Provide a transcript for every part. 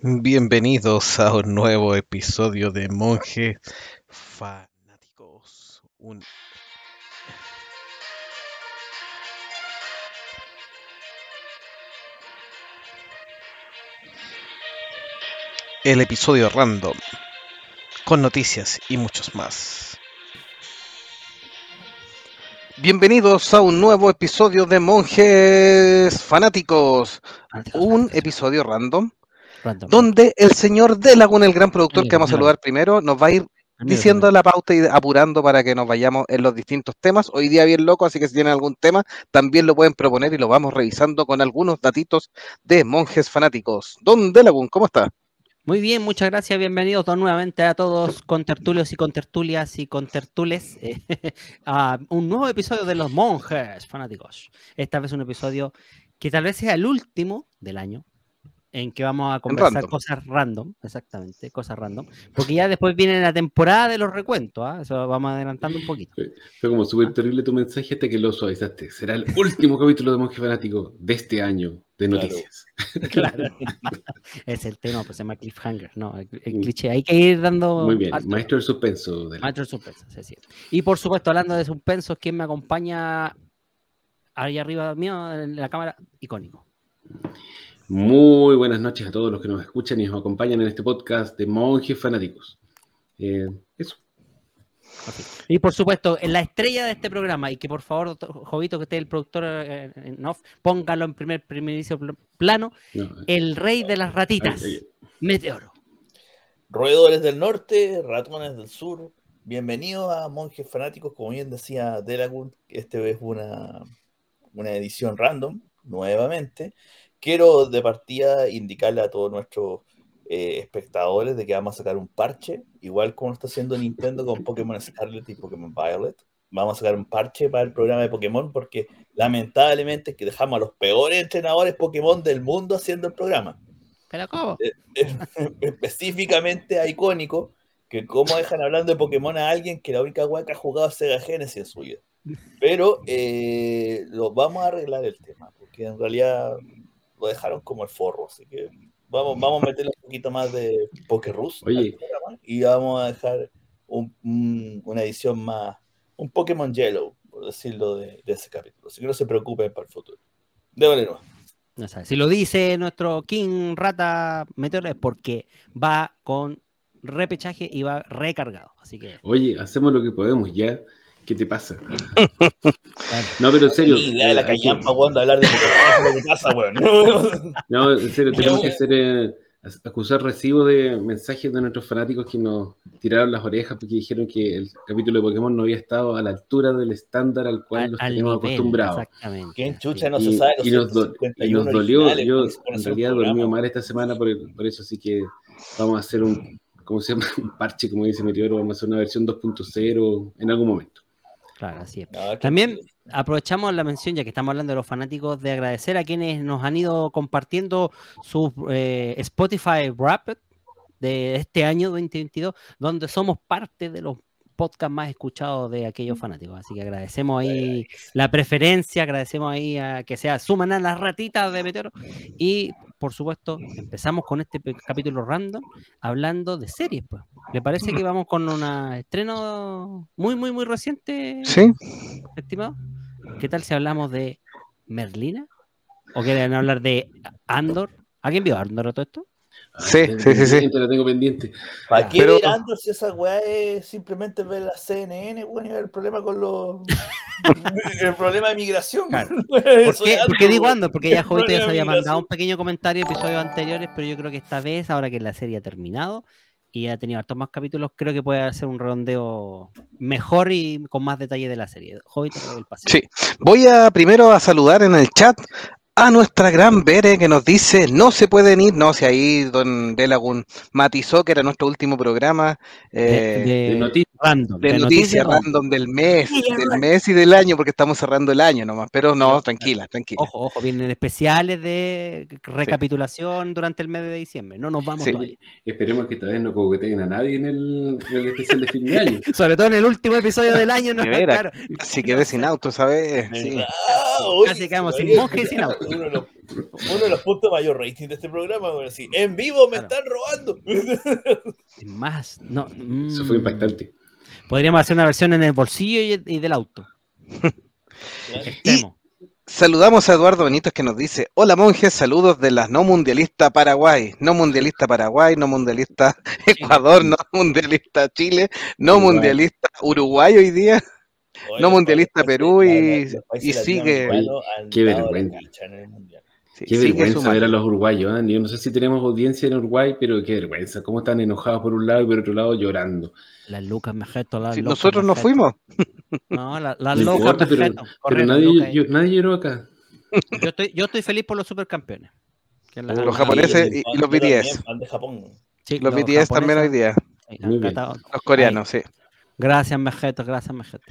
Bienvenidos a un nuevo episodio de Monjes Fanáticos. Un... El episodio random, con noticias y muchos más. Bienvenidos a un nuevo episodio de Monjes Fanáticos. Un episodio random Random. donde el señor Delagun, el gran productor Amigo, que vamos a amigo. saludar primero, nos va a ir Amigo, diciendo la pauta y apurando para que nos vayamos en los distintos temas. Hoy día bien loco, así que si tienen algún tema, también lo pueden proponer y lo vamos revisando con algunos datitos de monjes fanáticos. Don Delagun, ¿cómo está? Muy bien, muchas gracias. Bienvenidos nuevamente a todos contertulios y contertulias y contertules eh, a un nuevo episodio de Los Monjes Fanáticos. Esta vez un episodio que tal vez sea el último del año en que vamos a conversar random. cosas random, exactamente, cosas random, porque ya después viene la temporada de los recuentos, ¿ah? eso vamos adelantando un poquito. Fue, fue como súper terrible tu mensaje hasta que lo suavizaste. Será el último capítulo de Monje Fanático de este año de noticias. Claro. es el tema, pues se llama cliffhanger, ¿no? El, el Mm. cliché, hay que ir dando... Muy bien, alto. maestro del suspenso. De la- Maestro del suspenso, sí, sí. Y por supuesto, hablando de suspensos, ¿quién me acompaña ahí arriba mío en la cámara? Icónico. Muy buenas noches a todos los que nos escuchan y nos acompañan en este podcast de Monjes Fanáticos. Eh, eso. Y por supuesto, en la estrella de este programa, y que por favor, doctor Jovito, que esté el productor eh, en off, póngalo en primer primerizo pl- plano, No, eh, el rey de las ratitas, ay, ay, Meteoro. Roedores del norte, ratones del sur. Bienvenidos a Monjes Fanáticos, como bien decía Delagun, este es una, una edición random, nuevamente. Quiero de partida indicarle a todos nuestros eh, espectadores de que vamos a sacar un parche, igual como lo está haciendo Nintendo con Pokémon Scarlet y Pokémon Violet. Vamos a sacar un parche para el programa de Pokémon porque lamentablemente que dejamos a los peores entrenadores Pokémon del mundo haciendo el programa ¿Pero cómo? específicamente a Icónico, que cómo dejan hablando de Pokémon a alguien que la única weá que ha jugado es Sega Genesis en su vida. Pero eh, lo vamos a arreglar el tema, porque en realidad lo dejaron como el forro, así que vamos, vamos a meterle un poquito más de Pokerus y vamos a dejar un- un- una edición más, un Pokémon Yellow, por decirlo de, de ese capítulo. Así que no se preocupen para el futuro. Nomás. No sabe. Si lo dice nuestro King Rata Meteoro es porque va con repechaje y va recargado. Así que. Oye, hacemos lo que podemos ya. ¿Qué te pasa? No, pero en serio. De la eh, callampa, weón, de hablar de Pokémon, es lo que pasa, weón. No, en serio, tenemos que hacer, eh, acusar recibo de mensajes de nuestros fanáticos que nos tiraron las orejas porque dijeron que el capítulo de Pokémon no había estado a la altura del estándar al cual Al, los al tenemos nivel, acostumbrados. exactamente. ¿Quién chucha Sí. no Y, se sabe? los y nos, do- y 151 nos dolió, yo en realidad dormí mal esta semana por, por eso, así que vamos a hacer un, ¿cómo se llama? Un parche, como dice Meteoro, vamos a hacer una versión 2.0 en algún momento. Claro, así es. No, También aprovechamos la mención, ya que estamos hablando de los fanáticos, de agradecer a quienes nos han ido compartiendo su eh, Spotify Wrapped de este año 2022, donde somos parte de los podcasts más escuchados de aquellos fanáticos. Así que agradecemos ahí la preferencia, agradecemos ahí a que sea suman a las ratitas de Meteoro. Y por supuesto, empezamos con este capítulo random hablando de series. Pues. ¿Le parece que vamos con un estreno muy, muy, muy reciente? Sí, estimado? ¿Qué tal si hablamos de Merlina? ¿O quieren hablar de Andor? ¿Alguien vio Andor o todo esto? Sí, Ay, sí, sí, sí. pendiente, La tengo pendiente. ¿Para qué Pero- ver Andor si esa weá es simplemente ver la CNN, weón, y ver el problema con los. el problema de migración? Claro. ¿Por ¿Por qué, por qué digo Andor? Porque ya Jovito ya se había mandado un pequeño comentario en episodios anteriores, pero yo creo que esta vez, ahora que la serie ha terminado y ha tenido hartos más capítulos, creo que puede hacer un redondeo mejor y con más detalle de la serie. Jovito, el pase. Sí. Voy a primero a saludar en el chat a nuestra gran Bere que nos dice no se pueden ir, no, si ahí don Delagun matizó que era nuestro último programa De, eh, de- de noticias. Random. de, de noticias random. random del mes, del mes y del año, porque estamos cerrando el año nomás, pero no, tranquila, tranquila. Ojo, ojo, vienen especiales de recapitulación durante el mes de diciembre. No nos vamos Sí. todavía. Esperemos que esta vez no coqueteen a nadie en el, en el especial de fin de año. Sobre todo en el último episodio del año, ¿no? Claro. Si quedé sin auto, ¿sabes? Sí. Ah, Casi quedamos sin monje y sin auto. uno de, los, uno de los puntos mayor rating de este programa. Bueno, así, en vivo me Claro. están robando. Es Más, no. Eso fue mm, impactante. Podríamos hacer una versión en el bolsillo y, y del auto. Saludamos a Eduardo Benítez que nos dice, hola monjes, saludos de la no mundialista Paraguay, no mundialista Paraguay, no mundialista Ecuador, no mundialista Chile, no Uruguay. mundialista Uruguay hoy día. Oye, No mundialista Perú y- y sigue- Qué vergüenza. Sí, Qué vergüenza ver a los uruguayos. ¿eh? Yo no sé si tenemos audiencia en Uruguay, pero qué vergüenza. Cómo están enojados por un lado y por otro lado llorando. Las lucas me jeto, las Sí, locas nosotros no fuimos. No, la- las No locas importa, pero- Correcto, nadie, Lucas. yo- nadie lloró acá. Yo estoy, yo estoy feliz por los supercampeones. Que la- Los la- japoneses y- y los BTS. fan de Japón. sí, Los BTS también hoy día, los coreanos, sí. Gracias, Mejeto, gracias, Mejeto.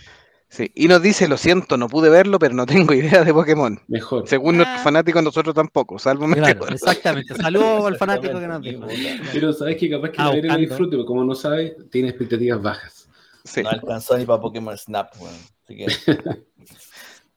Sí. Y nos dice, lo siento, no pude verlo, pero no tengo idea de Pokémon. Mejor. Según Ah. nuestros fanáticos, nosotros tampoco, salvo Claro, exactamente. Saludos al fanático que nos dijo. Pero sabes que capaz que Ah, lo disfrute, porque como no sabe, tiene expectativas bajas. Sí. No alcanzó ni para Pokémon Snap, weón. Así que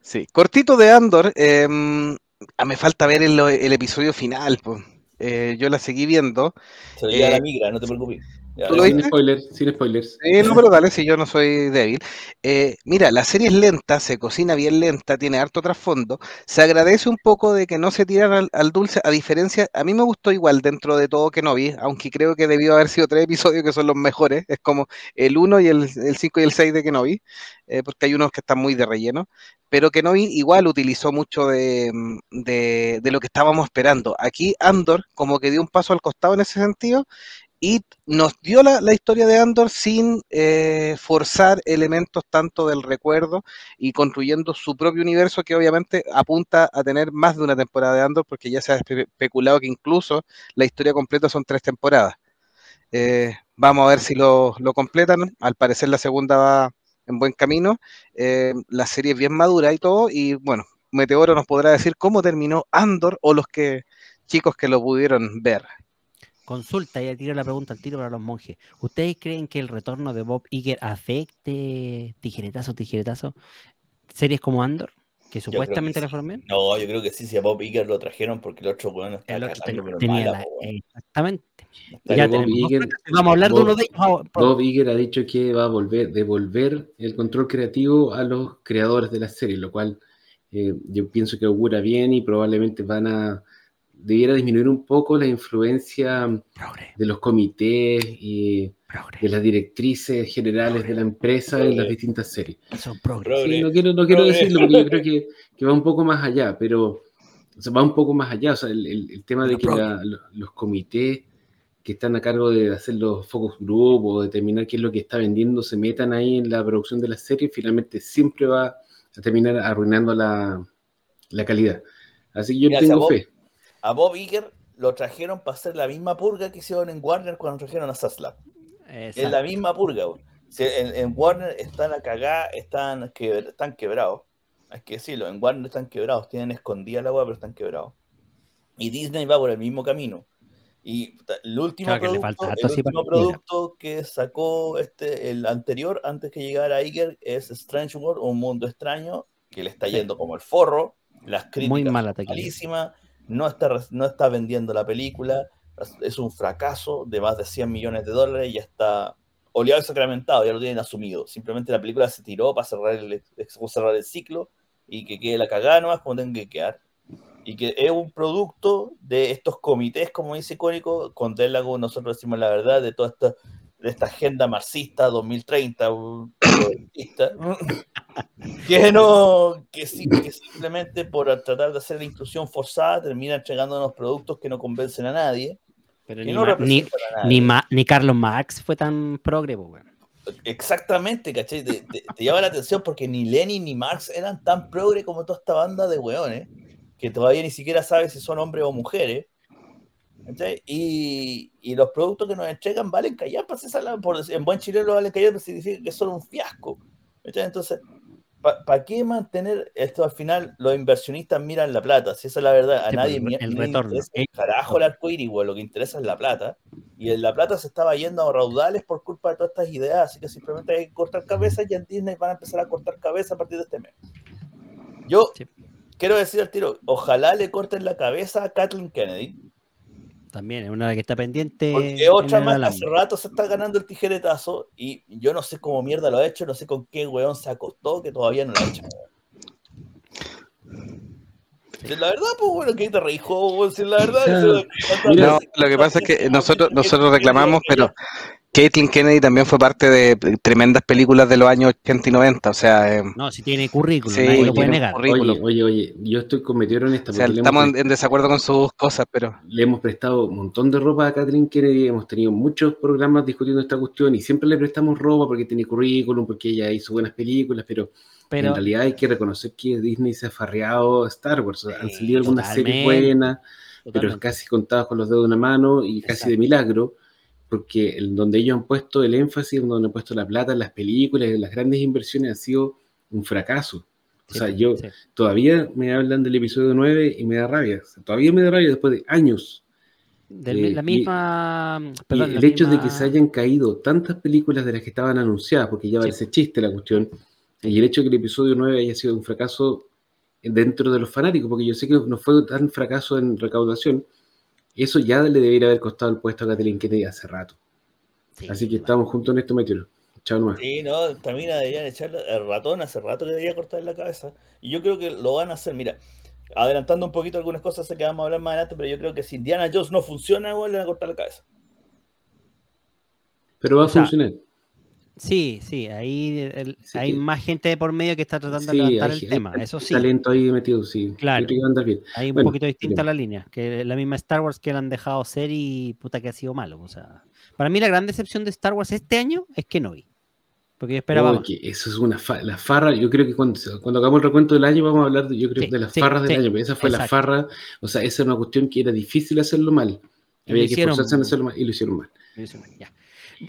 Sí, cortito de Andor. ah, me falta ver el, el episodio final. pues. Eh, yo la seguí viendo. se lo lleva Eh, la migra, no te preocupes. Ya, ¿tú lo Sin viste? spoilers, sin spoilers. No, pero dale, si yo no soy débil. Eh, mira, la serie es lenta, se cocina bien lenta, tiene harto trasfondo. Se agradece un poco de que no se tiran al, al dulce, a diferencia, a mí me gustó igual dentro de todo que no vi, aunque creo que debió haber sido tres episodios que son los mejores. Es como el 1 y el, el 5 y el 6 de que no vi, eh, porque hay unos que están muy de relleno. Pero que no vi igual utilizó mucho de, mm, de, de lo que estábamos esperando. Aquí Andor como que dio un paso al costado en ese sentido y nos dio la, historia de Andor sin eh, forzar elementos tanto del recuerdo y construyendo su propio universo que obviamente apunta a tener más de una temporada de Andor porque ya se ha espe- especulado que incluso la historia completa son tres temporadas. Eh, vamos a ver si lo, lo completan. Al parecer la segunda va en buen camino. Eh, la serie es bien madura y todo. Y bueno, Meteoro nos podrá decir cómo terminó Andor o los que chicos que lo pudieron ver. Consulta y tiro la pregunta al tiro para los monjes. ¿Ustedes creen que el retorno de Bob Iger afecte tijeretazo, tijeretazo series como Andor? Que supuestamente que le sí. No, yo creo que sí, si a Bob Iger lo trajeron porque el otro weón está El otro ten- tenía mala, la- exactamente. Está ya Bob Iger- Vamos a hablar de uno de ellos. Bob Iger ha dicho que va a volver, devolver el control creativo a los creadores de la serie, lo cual eh, yo pienso que augura bien y probablemente van a debiera disminuir un poco la influencia Progre, de los comités y progre. de las directrices generales de la empresa en las distintas series. Progre. Sí, no quiero, no quiero decirlo porque yo creo que, que va un poco más allá, pero o sea, va un poco más allá. O sea, el, el- el tema de que la- los comités que están a cargo de hacer los focus group o determinar qué es lo que está vendiendo se metan ahí en la producción de la serie, finalmente siempre va a terminar arruinando la, la calidad. Así que yo tengo vos- fe. A Bob Iger lo trajeron para hacer la misma purga que hicieron en Warner cuando trajeron a Zaslav. Es la misma purga. Si en, en Warner están a cagar, están, que, están quebrados. Hay que decirlo, en Warner están quebrados, tienen escondida la weá, pero están quebrados. Y Disney va por el mismo camino. Y el último, Claro que producto, falta el último que producto que sacó este, el anterior, antes que llegara Iger, es Strange World, un mundo extraño, que le está Sí. yendo como el forro. Las críticas Muy mala malísimas, no está, no está vendiendo la película, es- un fracaso de más de 100 millones de dólares, ya está oleado y sacramentado, ya lo tienen asumido. Simplemente la película se tiró para cerrar el, cerrar el ciclo y que quede la cagada nomás como tenga que quedar. Y que es un producto de estos comités, como dice Icónico, con Delago nosotros decimos la verdad, de toda esta, de esta agenda marxista 2030, un- progresista, que no, que sí, que simplemente por tratar de hacer la inclusión forzada termina entregando unos productos que no convencen a nadie, Pero ni, no Ma- ni, representan a nadie. ni, Ma- ni Carlos Marx fue tan progre. Exactamente, ¿cachai? Te, te- te llama la atención porque ni Lenin ni Marx eran tan progre como toda esta banda de weones, que todavía ni siquiera sabes si son hombres o mujeres. Y, y los productos que nos entregan valen callar, pues en buen chileno valen callar, pero significa que son un fiasco. Entonces, ¿para qué mantener esto al final? Los inversionistas miran la plata, si esa es la verdad, a Sí, nadie, pues, el nadie le retorno. interesa El carajo el arco iris, güey, lo que interesa es la plata. Y en la plata se estaba yendo a raudales por culpa de todas estas ideas, así que simplemente hay que cortar cabezas y en Disney van a empezar a cortar cabezas a partir de este mes. Yo, quiero decir al tiro, ojalá le corten la cabeza a Kathleen Kennedy. También es una que está pendiente. Porque otra más hace rato se está ganando el tijeretazo y yo no sé cómo mierda lo ha hecho, no sé con qué weón se acostó que todavía no lo ha hecho. Si La verdad, pues bueno, que te reijó, la verdad. Eso- No, lo que pasa es que nosotros, nosotros reclamamos, pero Caitlin Kennedy también fue parte de tremendas películas de los años 80 y 90, o sea, eh, No, si tiene currículum, Sí, nadie lo oye, puede negar. currículum. Oye, oye, oye, yo estoy con en esta o sea, estamos hemos, en, desacuerdo con sus cosas, pero le hemos prestado un montón de ropa a Kathleen Kennedy, hemos tenido muchos programas discutiendo esta cuestión y siempre le prestamos ropa porque tiene currículum, porque ella hizo buenas películas, pero, Pero en realidad hay que reconocer que Disney se ha farreado Star Wars. Sea, han salido algunas series totalmente, buenas, pero casi contadas con los dedos de una mano y casi Exacto. de milagro, porque el, donde ellos han puesto el énfasis, donde han puesto la plata en las películas, en las grandes inversiones, ha sido un fracaso. O Sí, sea, yo sí. todavía me hablan del episodio 9 y me da rabia. O sea, todavía me da rabia después de años. Del- eh, la y- misma. Y perdón, la el hecho de que se hayan caído tantas películas de las que estaban anunciadas, porque ya Sí. parece chiste la cuestión, y el hecho de que el episodio 9 haya sido un fracaso dentro de los fanáticos, porque yo sé que no fue tan fracaso en recaudación, eso ya le debería haber costado el puesto a Kathleen Kennedy hace rato. Sí, Así que estamos juntos en esto, Meteoro. Chao nomás. Sí, no, también deberían echarle el ratón hace rato que debería cortar la cabeza. Y yo creo que lo van a hacer, mira, adelantando un poquito algunas cosas, sé que vamos a hablar más adelante, pero yo creo que si Indiana Jones no funciona, igual le van a cortar la cabeza. Pero va a O sea, funcionar. Sí, sí, ahí el- Sí, hay que- más gente de por medio que está tratando Sí, de levantar hay- el hay tema, eso sí. talento ahí metido, sí. Claro. Bien. Hay un Bueno, poquito distinta bien. la línea, que la misma Star Wars que la han dejado ser y puta que ha sido malo. O sea, para mí la gran decepción de Star Wars este año es que no vi. Porque yo esperaba más. que eso es una fa- la farra, yo creo que cuando, cuando hagamos el recuento del año vamos a hablar, de, yo creo, Sí, de las sí, farras del sí, año, pero esa fue la exacto. farra, o sea, esa era una cuestión que era difícil hacerlo mal. Lo Había que hicieron- esforzarse en hacerlo mal y lo hicieron mal. Ya.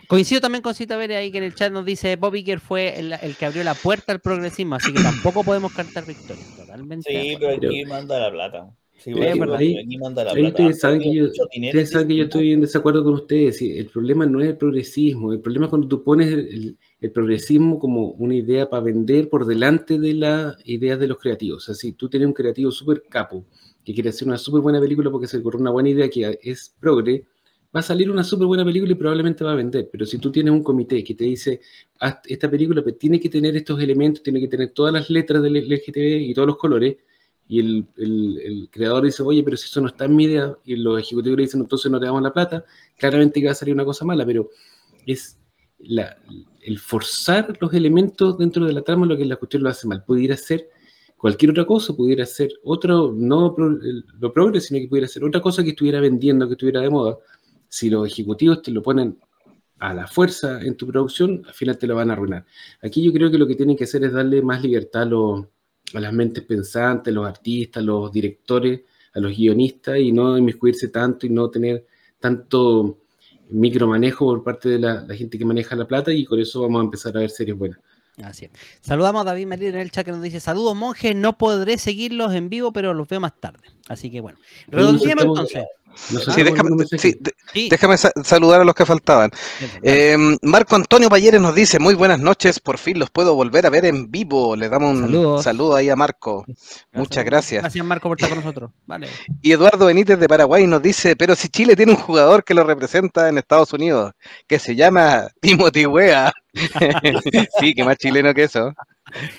Coincido también con Cita Vélez ahí que en el chat nos dice Bob Iger fue el, el que abrió la puerta al progresismo, así que tampoco podemos cantar victoria. Totalmente. Sí, pero aquí manda la plata. Sí, Pero bueno, ahí- aquí manda la plata. ustedes saben, que yo, ustedes saben que yo estoy en desacuerdo con ustedes. y El problema no es el progresismo, el problema es cuando tú pones el, el- el progresismo como una idea para vender por delante de las ideas de los creativos. O sea, si tú tienes un creativo súper capo que quiere hacer una súper buena película porque se le ocurrió una buena idea que es progre, va a salir una súper buena película y probablemente va a vender. Pero si tú tienes un comité que te dice, "Haz esta película pues, tiene que tener estos elementos, tiene que tener todas las letras del LGTB y todos los colores, y el, creador dice, oye, pero si eso no está en mi idea, y los ejecutivos le dicen, entonces no te damos la plata, claramente que va a salir una cosa mala, pero es el forzar los elementos dentro de la trama lo que la cuestión lo hace mal. Pudiera ser cualquier otra cosa, pudiera ser otro, no lo progre, sino que pudiera ser otra cosa que estuviera vendiendo, que estuviera de moda. Si los ejecutivos te lo ponen a la fuerza en tu producción, al final te lo van a arruinar. Aquí yo creo que lo que tienen que hacer es darle más libertad a, los- a las mentes pensantes, a los artistas, a los directores, a los guionistas y no inmiscuirse tanto y no tener tanto micromanejo por parte de la, la gente que maneja la plata y con eso vamos a empezar a ver series buenas. Así es. Saludamos a David María en el chat que nos dice: Saludos, monjes. No podré seguirlos en vivo, pero los veo más tarde. Así que bueno. Redondeemos estamos- entonces. No sé sí, si déjame, algún mensaje. sí, de- Sí, déjame sa- saludar a los que faltaban. Eh, Marco Antonio Payeres nos dice, muy buenas noches, por fin los puedo volver a ver en vivo. Le damos un Saludos. saludo ahí a Marco. Muchas gracias. Gracias, Marco, por estar con nosotros. Vale. Y Eduardo Benítez de Paraguay nos dice, pero si Chile tiene un jugador que lo representa en Estados Unidos, que se llama Timothy Wea. sí, que más chileno que eso.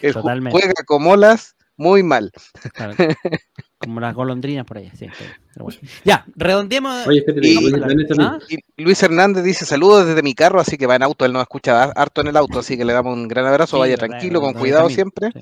El ju- Totalmente. juega como las muy mal. Claro. Como las golondrinas por allá. Sí, sí, pero bueno. Ya, redondeemos. Oye, espérate, Y- oye, Daniel también. ¿Ah? Y Luis Hernández dice, saludos desde mi carro, así que va en auto, él nos escucha harto en el auto, así que le damos un gran abrazo, Sí, vaya tranquilo, con cuidado camino, siempre. sí.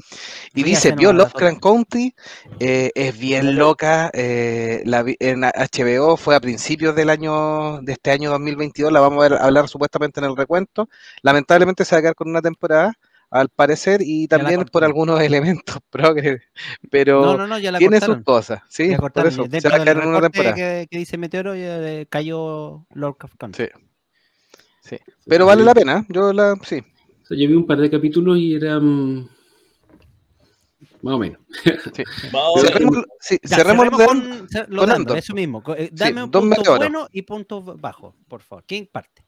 Y dice, vio Lovecraft Country, eh, es bien loca, eh, la vi- en HBO fue a principios del año, de este año 2022, la vamos a ver, hablar supuestamente en el recuento, lamentablemente se va a quedar con una temporada, al parecer, y también por algunos elementos progres, pero No, no, no, ya la tiene cortaron. sus cosas, ¿sí? Por cortaron. eso, se va a quedar en una temporada. que, que dice Meteoro ya, eh, cayó Lord of Country. Sí. Sí. Pero vale la pena, yo la, sí. O sea, yo vi un par de capítulos y eran más o menos. Ver. Cerremos, sí, Ya, cerremos con, con Andor, Andor. eso mismo. Eh, Dame un dos punto bueno y punto bajo, por favor. ¿Quién parte?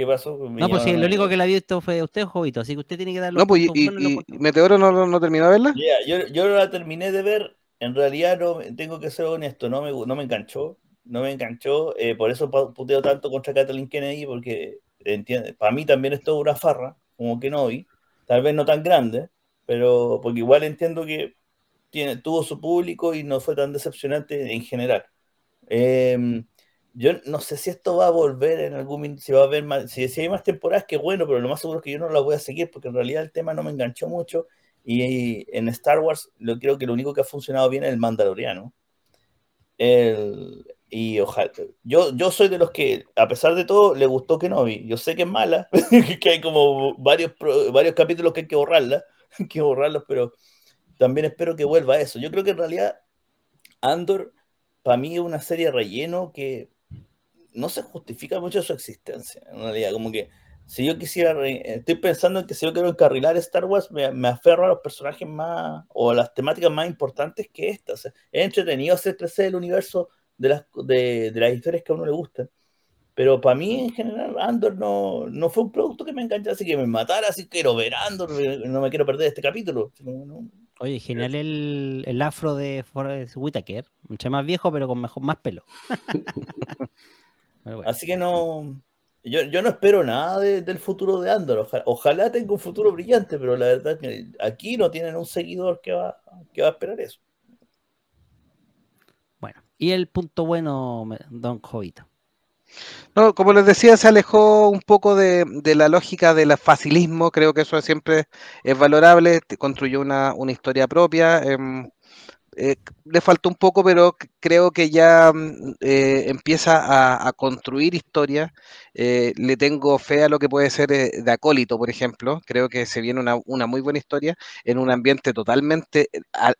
¿Qué pasó? No, pues sí, lo único que la ha visto fue usted, Jovito, así que usted tiene que dar los No, pues, y, puntos y los y- Meteoro no, no, no terminó de verla. Ya, yo, yo no la terminé de ver. En realidad, no, tengo que ser honesto, no me, no me enganchó. No me enganchó. eh, por eso puteo tanto contra Kathleen Kennedy, porque entiende, para mí también es toda una farra, como que no vi. Tal vez no tan grande, pero porque igual entiendo que tiene, tuvo su público y no fue tan decepcionante en general. Eh, yo no sé si esto va a volver en algún si va a haber más, si, si hay más temporadas, que bueno, pero lo más seguro es que yo no la voy a seguir porque en realidad el tema no me enganchó mucho y en Star Wars lo creo que lo único que ha funcionado bien es el Mandaloriano. El, y ojalá, yo, yo soy de los que, a pesar de todo, le gustó Kenobi. Yo sé que es mala, que hay como varios, varios capítulos que hay que borrarla, hay que borrarlos, pero también espero que vuelva eso. Yo creo que en realidad Andor, para mí, es una serie relleno que no se justifica mucho su existencia. En realidad, como que si yo quisiera, re- estoy pensando en que si yo quiero encarrilar Star Wars, me, me aferro a los personajes más o a las temáticas más importantes que estas. O sea, es entretenido hacer crecer el universo de las, de, de las historias que a uno le gustan. Pero para mí, en general, Andor no, no fue un producto que me enganchara, así que me matara, así quiero ver Andor, no me quiero perder este capítulo. No, Oye, genial el, el afro de Forrest Whitaker. Mucho más viejo, pero con mejor, más pelo. Bueno. Así que no. Yo, yo no espero nada de- del futuro de Andor. Ojalá, ojalá tenga un futuro brillante, pero la verdad es que aquí no tienen un seguidor que va, que va a esperar eso. Bueno, y el punto bueno, don Jovito. No, como les decía, se alejó un poco de, de la lógica del facilismo, creo que eso siempre es valorable, construyó una, una historia propia, em, eh, le faltó un poco, pero creo que ya mm, eh, empieza a, construir historia, eh, le tengo fe a lo que puede ser de Acólito, por ejemplo, creo que se viene una, muy buena historia en un ambiente totalmente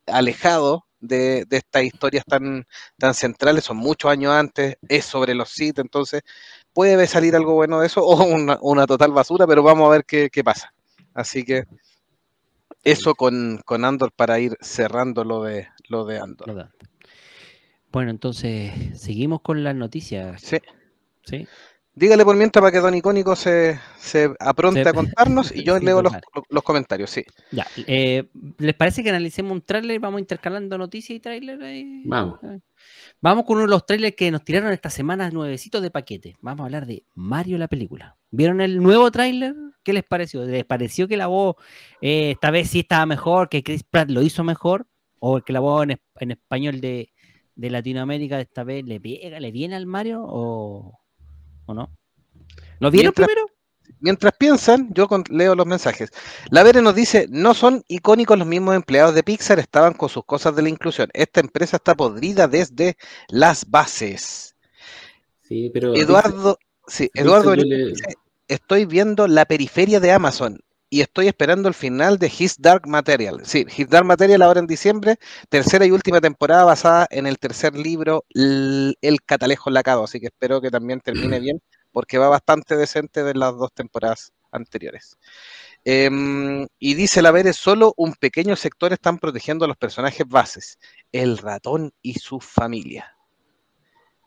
alejado de, estas historias tan, tan centrales, son muchos años antes, es sobre los Sith, entonces puede salir algo bueno de eso o una, una total basura, pero vamos a ver qué, qué pasa. Así que eso con, con Andor para ir cerrando lo de, lo de Andor. Lo. Bueno, entonces seguimos con las noticias. Sí. ¿sí? Dígale por mientras para que Don Icónico se, se apronte Se- a contarnos y yo Sí, leo los, los comentarios, sí. Ya, eh, ¿les parece que analicemos un tráiler? Vamos intercalando noticias y tráiler. ahí? Vamos. Vamos con uno de los trailers que nos tiraron esta semana nuevecitos de paquete. Vamos a hablar de Mario la película. ¿Vieron el nuevo tráiler? ¿Qué les pareció? ¿Les pareció que la voz eh, esta vez sí estaba mejor, que Chris Pratt lo hizo mejor? ¿O que la voz en, es- en español de, de Latinoamérica esta vez le pega, le viene al Mario? ¿O, o no? ¿Lo vieron Mientras- primero? Mientras piensan, yo con- leo los mensajes. La Vere nos dice, no son icónicos los mismos empleados de Pixar, estaban con sus cosas de la inclusión. Esta empresa está podrida desde las bases. Sí, pero. Eduardo, sí, Eduardo le- estoy viendo la periferia de Amazon y estoy esperando el final de His Dark Material. Sí, His Dark Material ahora en diciembre, tercera y última temporada basada en el tercer libro, El Catalejo Lacado, así que espero que también termine bien, porque va bastante decente de las dos temporadas anteriores. Em, y dice la Vere, solo un pequeño sector están protegiendo a los personajes bases, el ratón y su familia.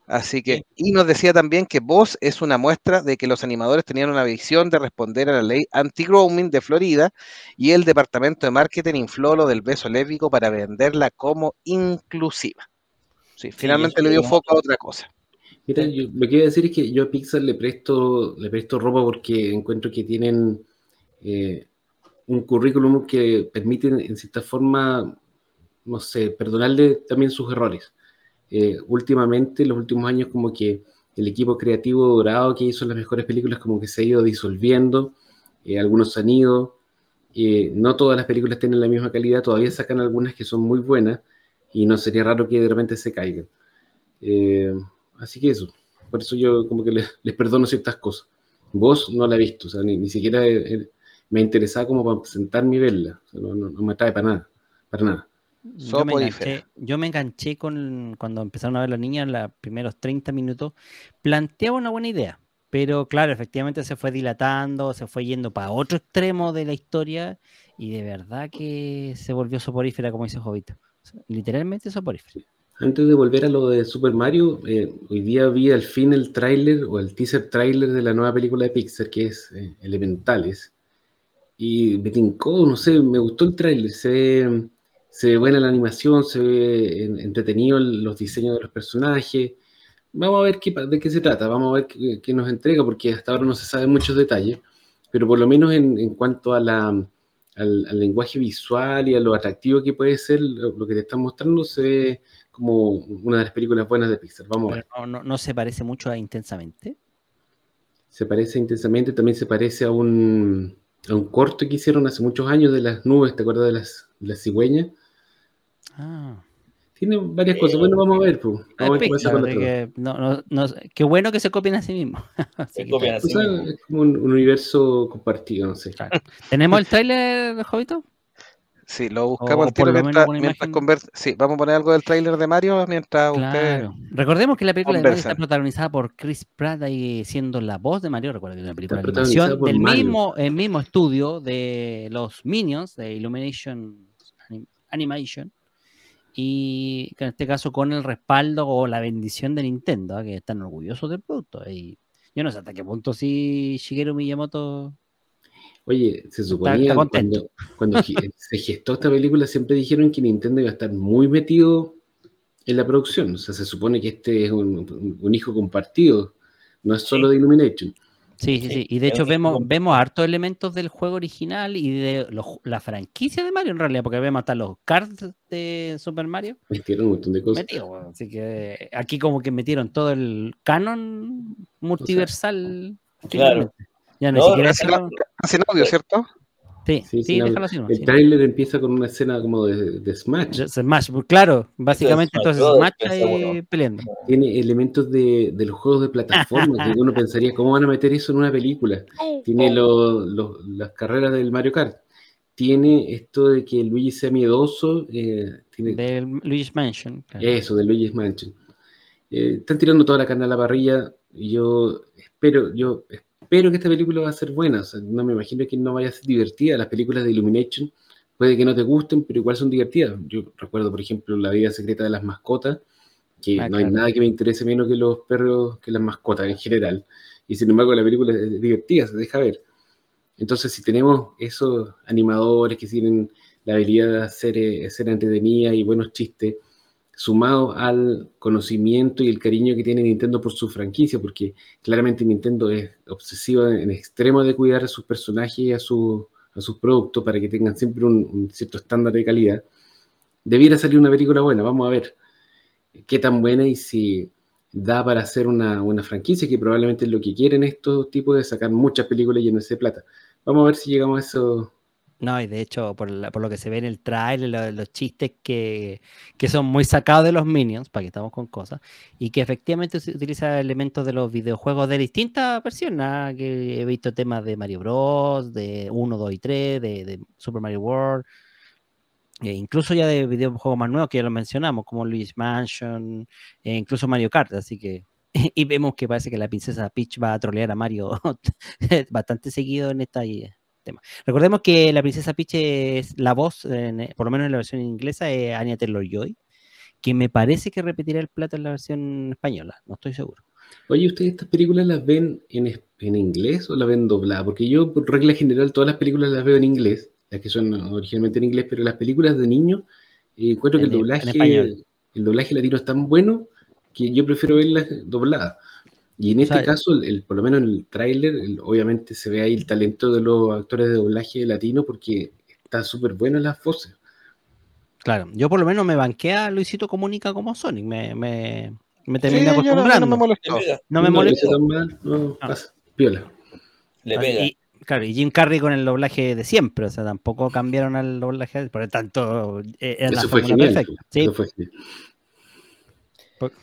Así que, y nos decía también que Voz es una muestra de que los animadores tenían una visión de responder a la ley anti-grooming de Florida y el departamento de marketing infló lo del beso lésbico para venderla como inclusiva. Sí, finalmente le dio foco a otra cosa. Mira, yo- lo que iba a decir es que yo a Pixar le presto, le presto ropa porque encuentro que tienen eh, un currículum que permite, en cierta forma, no sé, perdonarle también sus errores. Eh, últimamente, en los últimos años, como que el equipo creativo dorado que hizo las mejores películas, como que se ha ido disolviendo, eh, algunos han ido, eh, no todas las películas tienen la misma calidad, todavía sacan algunas que son muy buenas y no sería raro que de repente se caigan. Eh, así que eso, por eso yo como que les, les perdono ciertas cosas. Vos no la he visto, o sea, ni, siquiera me ha interesado como para sentarme y verla, o no, me trae para nada, para nada. Yo me, enganché, yo me enganché con cuando empezaron a ver las niñas los primeros 30 minutos. Planteaba una buena idea, pero claro, efectivamente se fue dilatando, se fue yendo para otro extremo de la historia y de verdad que se volvió soporífera, como dice Jovito. O sea, literalmente soporífera. Antes de volver a lo de Super Mario, eh, hoy día vi al fin el tráiler o el teaser tráiler de la nueva película de Pixar, que es eh, Elementales. Y me tincó, no sé, me gustó el tráiler. Se ve, se ve buena la animación, se ve en- entretenido los diseños de los personajes. Vamos a ver qué, de qué se trata, vamos a ver qué, qué nos entrega, porque hasta ahora no se saben muchos detalles, pero por lo menos en, en cuanto a la, al, al lenguaje visual y a lo atractivo que puede ser lo, lo que te están mostrando, se ve como una de las películas buenas de Pixar. Vamos a ver. Pero no, no- no se parece mucho a Intensamente. Se parece intensamente, también se parece a un, a un corto que hicieron hace muchos años de las nubes, ¿te acuerdas de las, de las cigüeñas? Ah. Tiene varias cosas. Bueno, vamos a ver. pues. Vamos a ver qué de no- no- no- qué bueno que se copien a sí mismos. Así Se que copian está así O sea, mismo. es como un, un universo compartido, no sé. Claro. ¿Tenemos el tráiler, Jovito? Sí, lo buscamos O al tiro por lo menos mientras, mientras imagen. conver- Sí, vamos a poner algo del tráiler de Mario mientras. Claro. Recordemos que la película de Mario está protagonizada por Chris Pratt y siendo la voz de Mario. Recuerda que es una película de animación del Mario. mismo, el mismo estudio de los Minions, de Illumination Anim- Animation. Y en este caso con el respaldo o la bendición de Nintendo, ¿eh? que están orgullosos del producto. Y yo no sé hasta qué punto si Shigeru Miyamoto Oye, se está suponía contento. cuando, se gestó esta película, siempre dijeron que Nintendo iba a estar muy metido en la producción. O sea, se supone que este es un, un hijo compartido, no es solo de Illumination. Sí, sí, Sí. Y de hecho vemos, vemos hartos elementos del juego original y de los- la franquicia de Mario en realidad, porque vemos hasta los cards de Super Mario Metieron un montón de cosas. Así que aquí como que metieron todo el canon multiversal. Claro. Ya no, No, no, audio, ¿cierto? Sí, Sí, déjalo así. El sí. tráiler empieza con una escena como de, de Smash. Smash, pues, claro, básicamente Smash entonces Smash peleando. Tiene elementos de, de los juegos de plataforma que uno pensaría, ¿cómo van a meter eso en una película? Tiene lo- lo- las carreras del Mario Kart. Tiene esto de que Luigi sea miedoso. eh, tiene Del Luigi's Mansion. claro. eso, de Luigi's Mansion. Eh, están tirando toda la carne a la parrilla. y Yo espero, yo espero que esta película va a ser buena. O sea, no me imagino que no vaya a ser divertida. Las películas de Illumination puede que no te gusten, pero igual son divertidas. Yo recuerdo, por ejemplo, La vida secreta de las mascotas, que Ah, no hay claro. nada que me interese menos que los perros, que las mascotas en general. Y sin embargo, la película es divertida, se deja ver. Entonces, si tenemos esos animadores que tienen la habilidad de hacer eh, escena entretenida y buenos chistes, sumado al conocimiento y el cariño que tiene Nintendo por su franquicia, porque claramente Nintendo es obsesiva en extremo de cuidar a sus personajes y a, su- sus productos para que tengan siempre un, un cierto estándar de calidad, debiera salir una película buena. Vamos a ver qué tan buena y si da para hacer una, una franquicia, que probablemente es lo que quieren estos tipos de sacar muchas películas y llenarse de plata. Vamos a ver si llegamos a eso. No, y de hecho, por, la- por lo que se ve en el trailer, lo- los, chistes que, que son muy sacados de los Minions, para que estamos con cosas, y que efectivamente se utiliza elementos de los videojuegos de distintas versiones, que he visto temas de Mario Bros, de 1, 2 y 3, de, Super Mario World, e incluso ya de videojuegos más nuevos que ya lo mencionamos, como Luigi's Mansion, e incluso Mario Kart, así que... Y vemos que parece que la princesa Peach va a trolear a Mario bastante seguido en esta tema. Recordemos que la princesa Peach es la voz, en- por lo menos en la versión inglesa, es Anya Taylor-Joy, que me parece que repetirá el plato en la versión española, no estoy seguro. Oye, ¿ustedes estas películas las ven en, en inglés o las ven dobladas? Porque yo, por regla general, todas las películas las veo en inglés, las que son originalmente en inglés, pero las películas de niños, eh, encuentro que el doblaje, el doblaje latino es tan bueno que yo prefiero verlas dobladas. Y en O este sea, caso, el, el- por lo menos en el tráiler, obviamente se ve ahí el talento de los actores de doblaje latino porque está súper bueno las voces. Claro, yo por lo menos me banqué a Luisito Comunica como Sonic, me, me, me Sí, terminé yo no, a mí no acostumbrando. me Le molestó. No me molestó. no, No. pasa, piola. le pega. Y, claro, y Jim Carrey con el doblaje de siempre, o sea, tampoco cambiaron al doblaje, por lo tanto, eh, era la Eso fue genial. perfecta. Sí, Eso fue genial.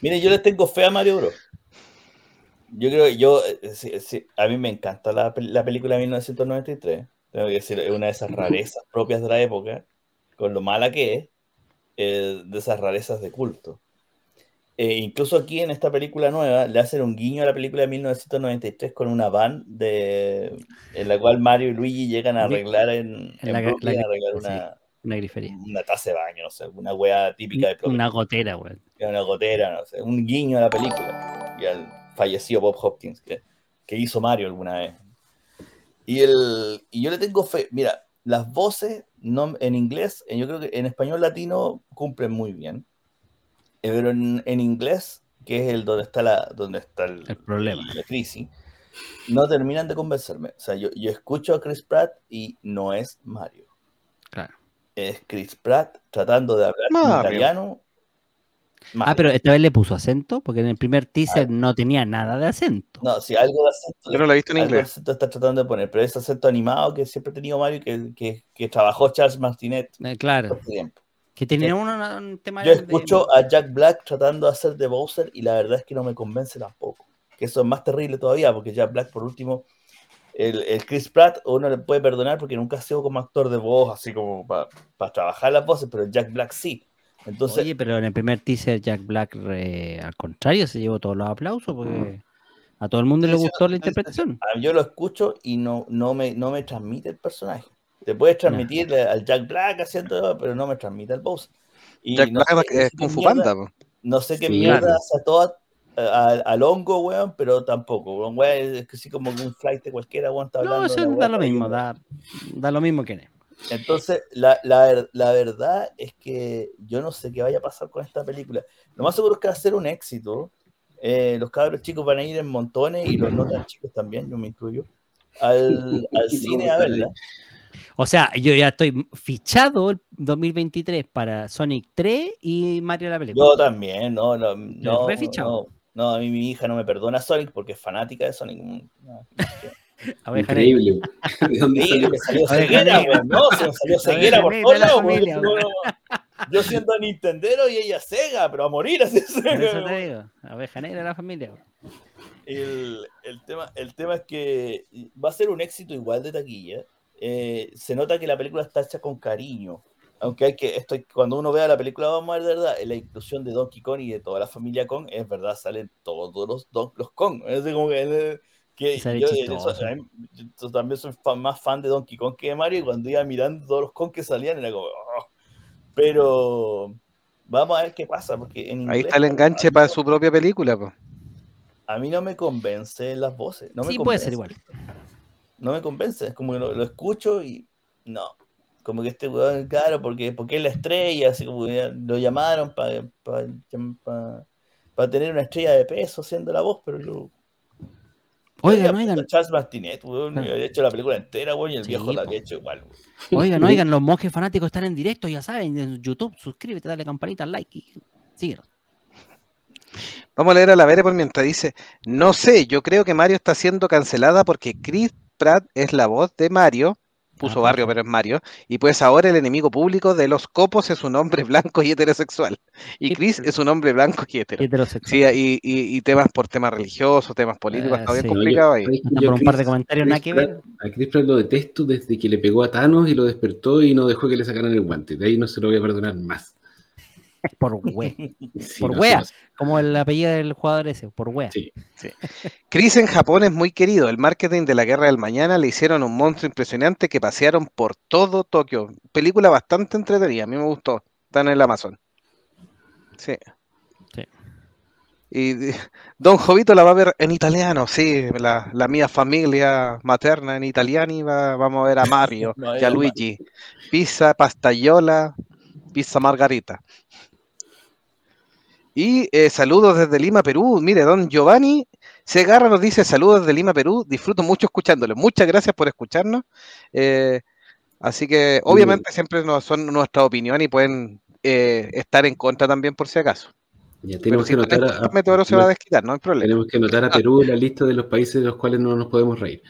Mire, yo les tengo fe a Mario Bros. Yo creo que yo, eh, sí, sí, a mí me encanta la, la película de 1993. Tengo que decir, es una de esas rarezas propias de la época, con lo mala que es, eh, de esas rarezas de culto. Eh, incluso aquí en esta película nueva le hacen un guiño a la película de 1993 con una van de, en la cual Mario y Luigi llegan a arreglar en, En en la Brooklyn, la arreglar sí. una, Una grifería. una taza de baño, no sé, una wea típica de Promet. Una gotera, weón. Una gotera, no sé, un guiño a la película. Y al fallecido Bob Hopkins, que, que hizo Mario alguna vez. Y, el, y yo le tengo fe. Mira, las voces no, en inglés, eh, yo creo que en español latino cumplen muy bien. Eh, Pero en, en inglés, que es el donde está la, donde está el, El problema. la crisis, no terminan de convencerme. O sea, yo, yo escucho a Chris Pratt y no es Mario. Claro. Es Chris Pratt tratando de hablar en Mario. italiano. Ah, Mario. pero esta vez le puso acento, porque en el primer teaser no tenía nada de acento. No, si algo de acento, Yo no la he visto en algo de inglés. acento está tratando de poner, pero ese acento animado que siempre ha tenido Mario y que, que, que trabajó Charles Martinet Eh, por claro, tiempo. que tenía uno- un tema Yo de- escucho a Jack Black tratando de hacer de Bowser y la verdad es que no me convence tampoco. Que eso es más terrible todavía, porque Jack Black, por último, el, el Chris Pratt uno le puede perdonar porque nunca ha sido como actor de voz, así como para trabajar las voces, pero Jack Black sí. Entonces, Oye, pero en el primer teaser Jack Black, eh, al contrario, se llevó todos los aplausos porque a todo el mundo le gustó la interpretación. a- yo lo escucho y no, no, me, no me transmite el personaje. Te puedes transmitir al Jack Black haciendo, pero no me transmite al Bowser. Y Jack no Black sé- no es Kung Fu mierda- Panda. po. No sé qué Sí, mierda claro. hace a toda, a- al hongo, weón, pero tampoco. weón, weón, es que sí como que un flight de cualquiera, weón, está No, hablando. eso de la da lo mismo, da, da lo mismo que es. Entonces, la, la, la verdad es que yo no sé qué vaya a pasar con esta película. Lo más seguro es que va a ser un éxito. Eh, los cabros chicos van a ir en montones y los no tan chicos también, yo me incluyo, al, al cine a verla. O sea, yo ya estoy fichado el 2023 para Sonic 3 y Mario la película. Yo también, no, no, no, no, no, a mí mi hija no me perdona Sonic porque es fanática de Sonic. No, Abeja. Increíble. ¿De dónde Sí, salió? me salió ceguera, no, se me salió ceguera por todos lados, Yo, weón. no, yo siendo Nintendero y ella Sega, pero a morir así. Eso te digo, abeja negra de la familia. El, el tema, el tema es que va a ser un éxito igual de taquilla. Eh, se nota que la película está hecha con cariño. Aunque hay que, esto, cuando uno vea la película, vamos a ver de verdad, la inclusión de Donkey Kong y de toda la familia Kong, es verdad, salen todos los, Don- los Kong. Es como que, eh, que yo, eso, yo también soy fan- más fan de Donkey Kong que de Mario, y cuando iba mirando todos los Kong que salían, era como. "Oh". Pero vamos a ver qué pasa, porque en Ahí está el enganche para su propia película. po. a mí no me convence las voces. No me sí, puede ser convence igual. no me convence. Es como que lo, lo escucho y no. Como que este weón, claro, porque, porque es la estrella, así como que lo llamaron para tener una estrella de peso siendo la voz, pero yo. Oigan, oigan, Charles Martinet, weón, Ah. y había hecho la película entera, weón, y el Sí, viejo la había hecho igual, weón. oigan, oigan, los monjes fanáticos están en directo, ya saben, en YouTube, suscríbete, dale campanita, like y síguenos. Vamos a leer a la Vere por mientras dice, no sé, yo creo que Mario está siendo cancelada porque Chris Pratt es la voz de Mario, puso Ah, barrio pero es Mario, y pues ahora el enemigo público de los copos es un hombre blanco y heterosexual, y Chris es un hombre blanco y hetero. Heterosexual. Sí, y, y- y temas por temas religiosos, temas políticos, Eh, está bien sí. complicado ahí. por un par de Chris- comentarios, Chris nada que ver. Pratt- A Chris Pratt lo detesto desde que le pegó a Thanos y lo despertó y no dejó que le sacaran el guante. De ahí no se lo voy a perdonar más. Por wea. Sí, Por no, wea. sí, Como el apellido del jugador ese, por wea. Sí. Chris en Japón es muy querido. El marketing de la Guerra del Mañana le hicieron un monstruo impresionante que pasearon por todo Tokio. Película bastante entretenida, a mí me gustó. Está en el Amazon. Sí. Sí. Y Don Jovito la va a ver en italiano, sí, la, la mía familia materna en italiani va, vamos a ver a Mario No, y a Luigi. Pizza, pastayola, pizza margarita. Y eh, saludos desde Lima, Perú. Mire, don Giovanni Segarra nos dice saludos desde Lima, Perú. Disfruto mucho escuchándolo. Muchas gracias por escucharnos. Eh, así que obviamente siempre nos son nuestra opinión y pueden eh, estar en contra también por si acaso. Ya tenemos que anotar a, contra, Meteoro se va a desquitar, no hay problema. tenemos que anotar a Perú en la lista de los países de los cuales no nos podemos reír.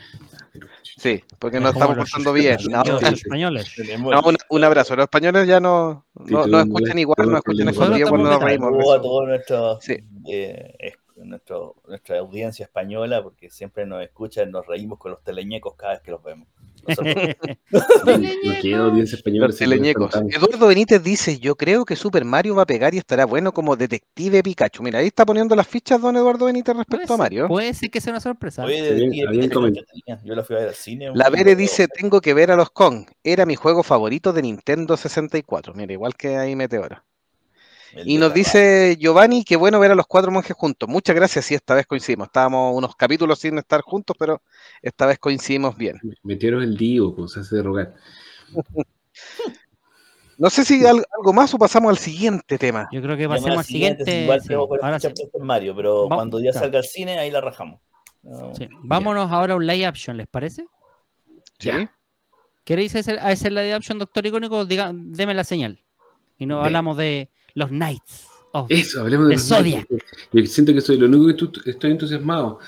Sí, porque como estamos portando bien. No, sí, los españoles. No, un, un abrazo. Los españoles ya no, no, no escuchan igual, no escuchan escondido cuando nos reímos. a toda nuestra, Sí. eh, nuestra audiencia española, porque siempre nos escuchan, nos reímos con los teleñecos cada vez que los vemos. Eduardo Benítez dice, yo creo que Super Mario va a pegar y estará bueno como detective Pikachu. Mira, ahí está poniendo las fichas don Eduardo Benítez respecto a Mario. Puede ser que sea una sorpresa. Yo la fui a ver al cine. La Bere dice, tengo que ver a los Kong. Era mi juego favorito de Nintendo 64. Mira, igual que ahí Meteoro. El Y nos dice Giovanni, qué bueno ver a los cuatro monjes juntos. Muchas gracias, sí, esta vez coincidimos. Estábamos unos capítulos sin estar juntos, pero esta vez coincidimos bien. Metieron el lío, como se hace de rogar. No sé si al- algo más o pasamos al siguiente tema. Yo creo que pasemos al siguiente, siguiente. Igual sí, ahora sí. Mario, pero Va- cuando ya claro. salga al cine, ahí la rajamos. No, Sí. Vámonos ahora a un live action, ¿les parece? ¿Sí? Ya. ¿Queréis hacer, hacer la live action, doctor Icónico? Diga, deme la señal. Y nos Ve. hablamos de los Knights. of- Eso, hablemos de De los Zodiac. Knights. Yo siento que soy lo único que tú- estoy entusiasmado.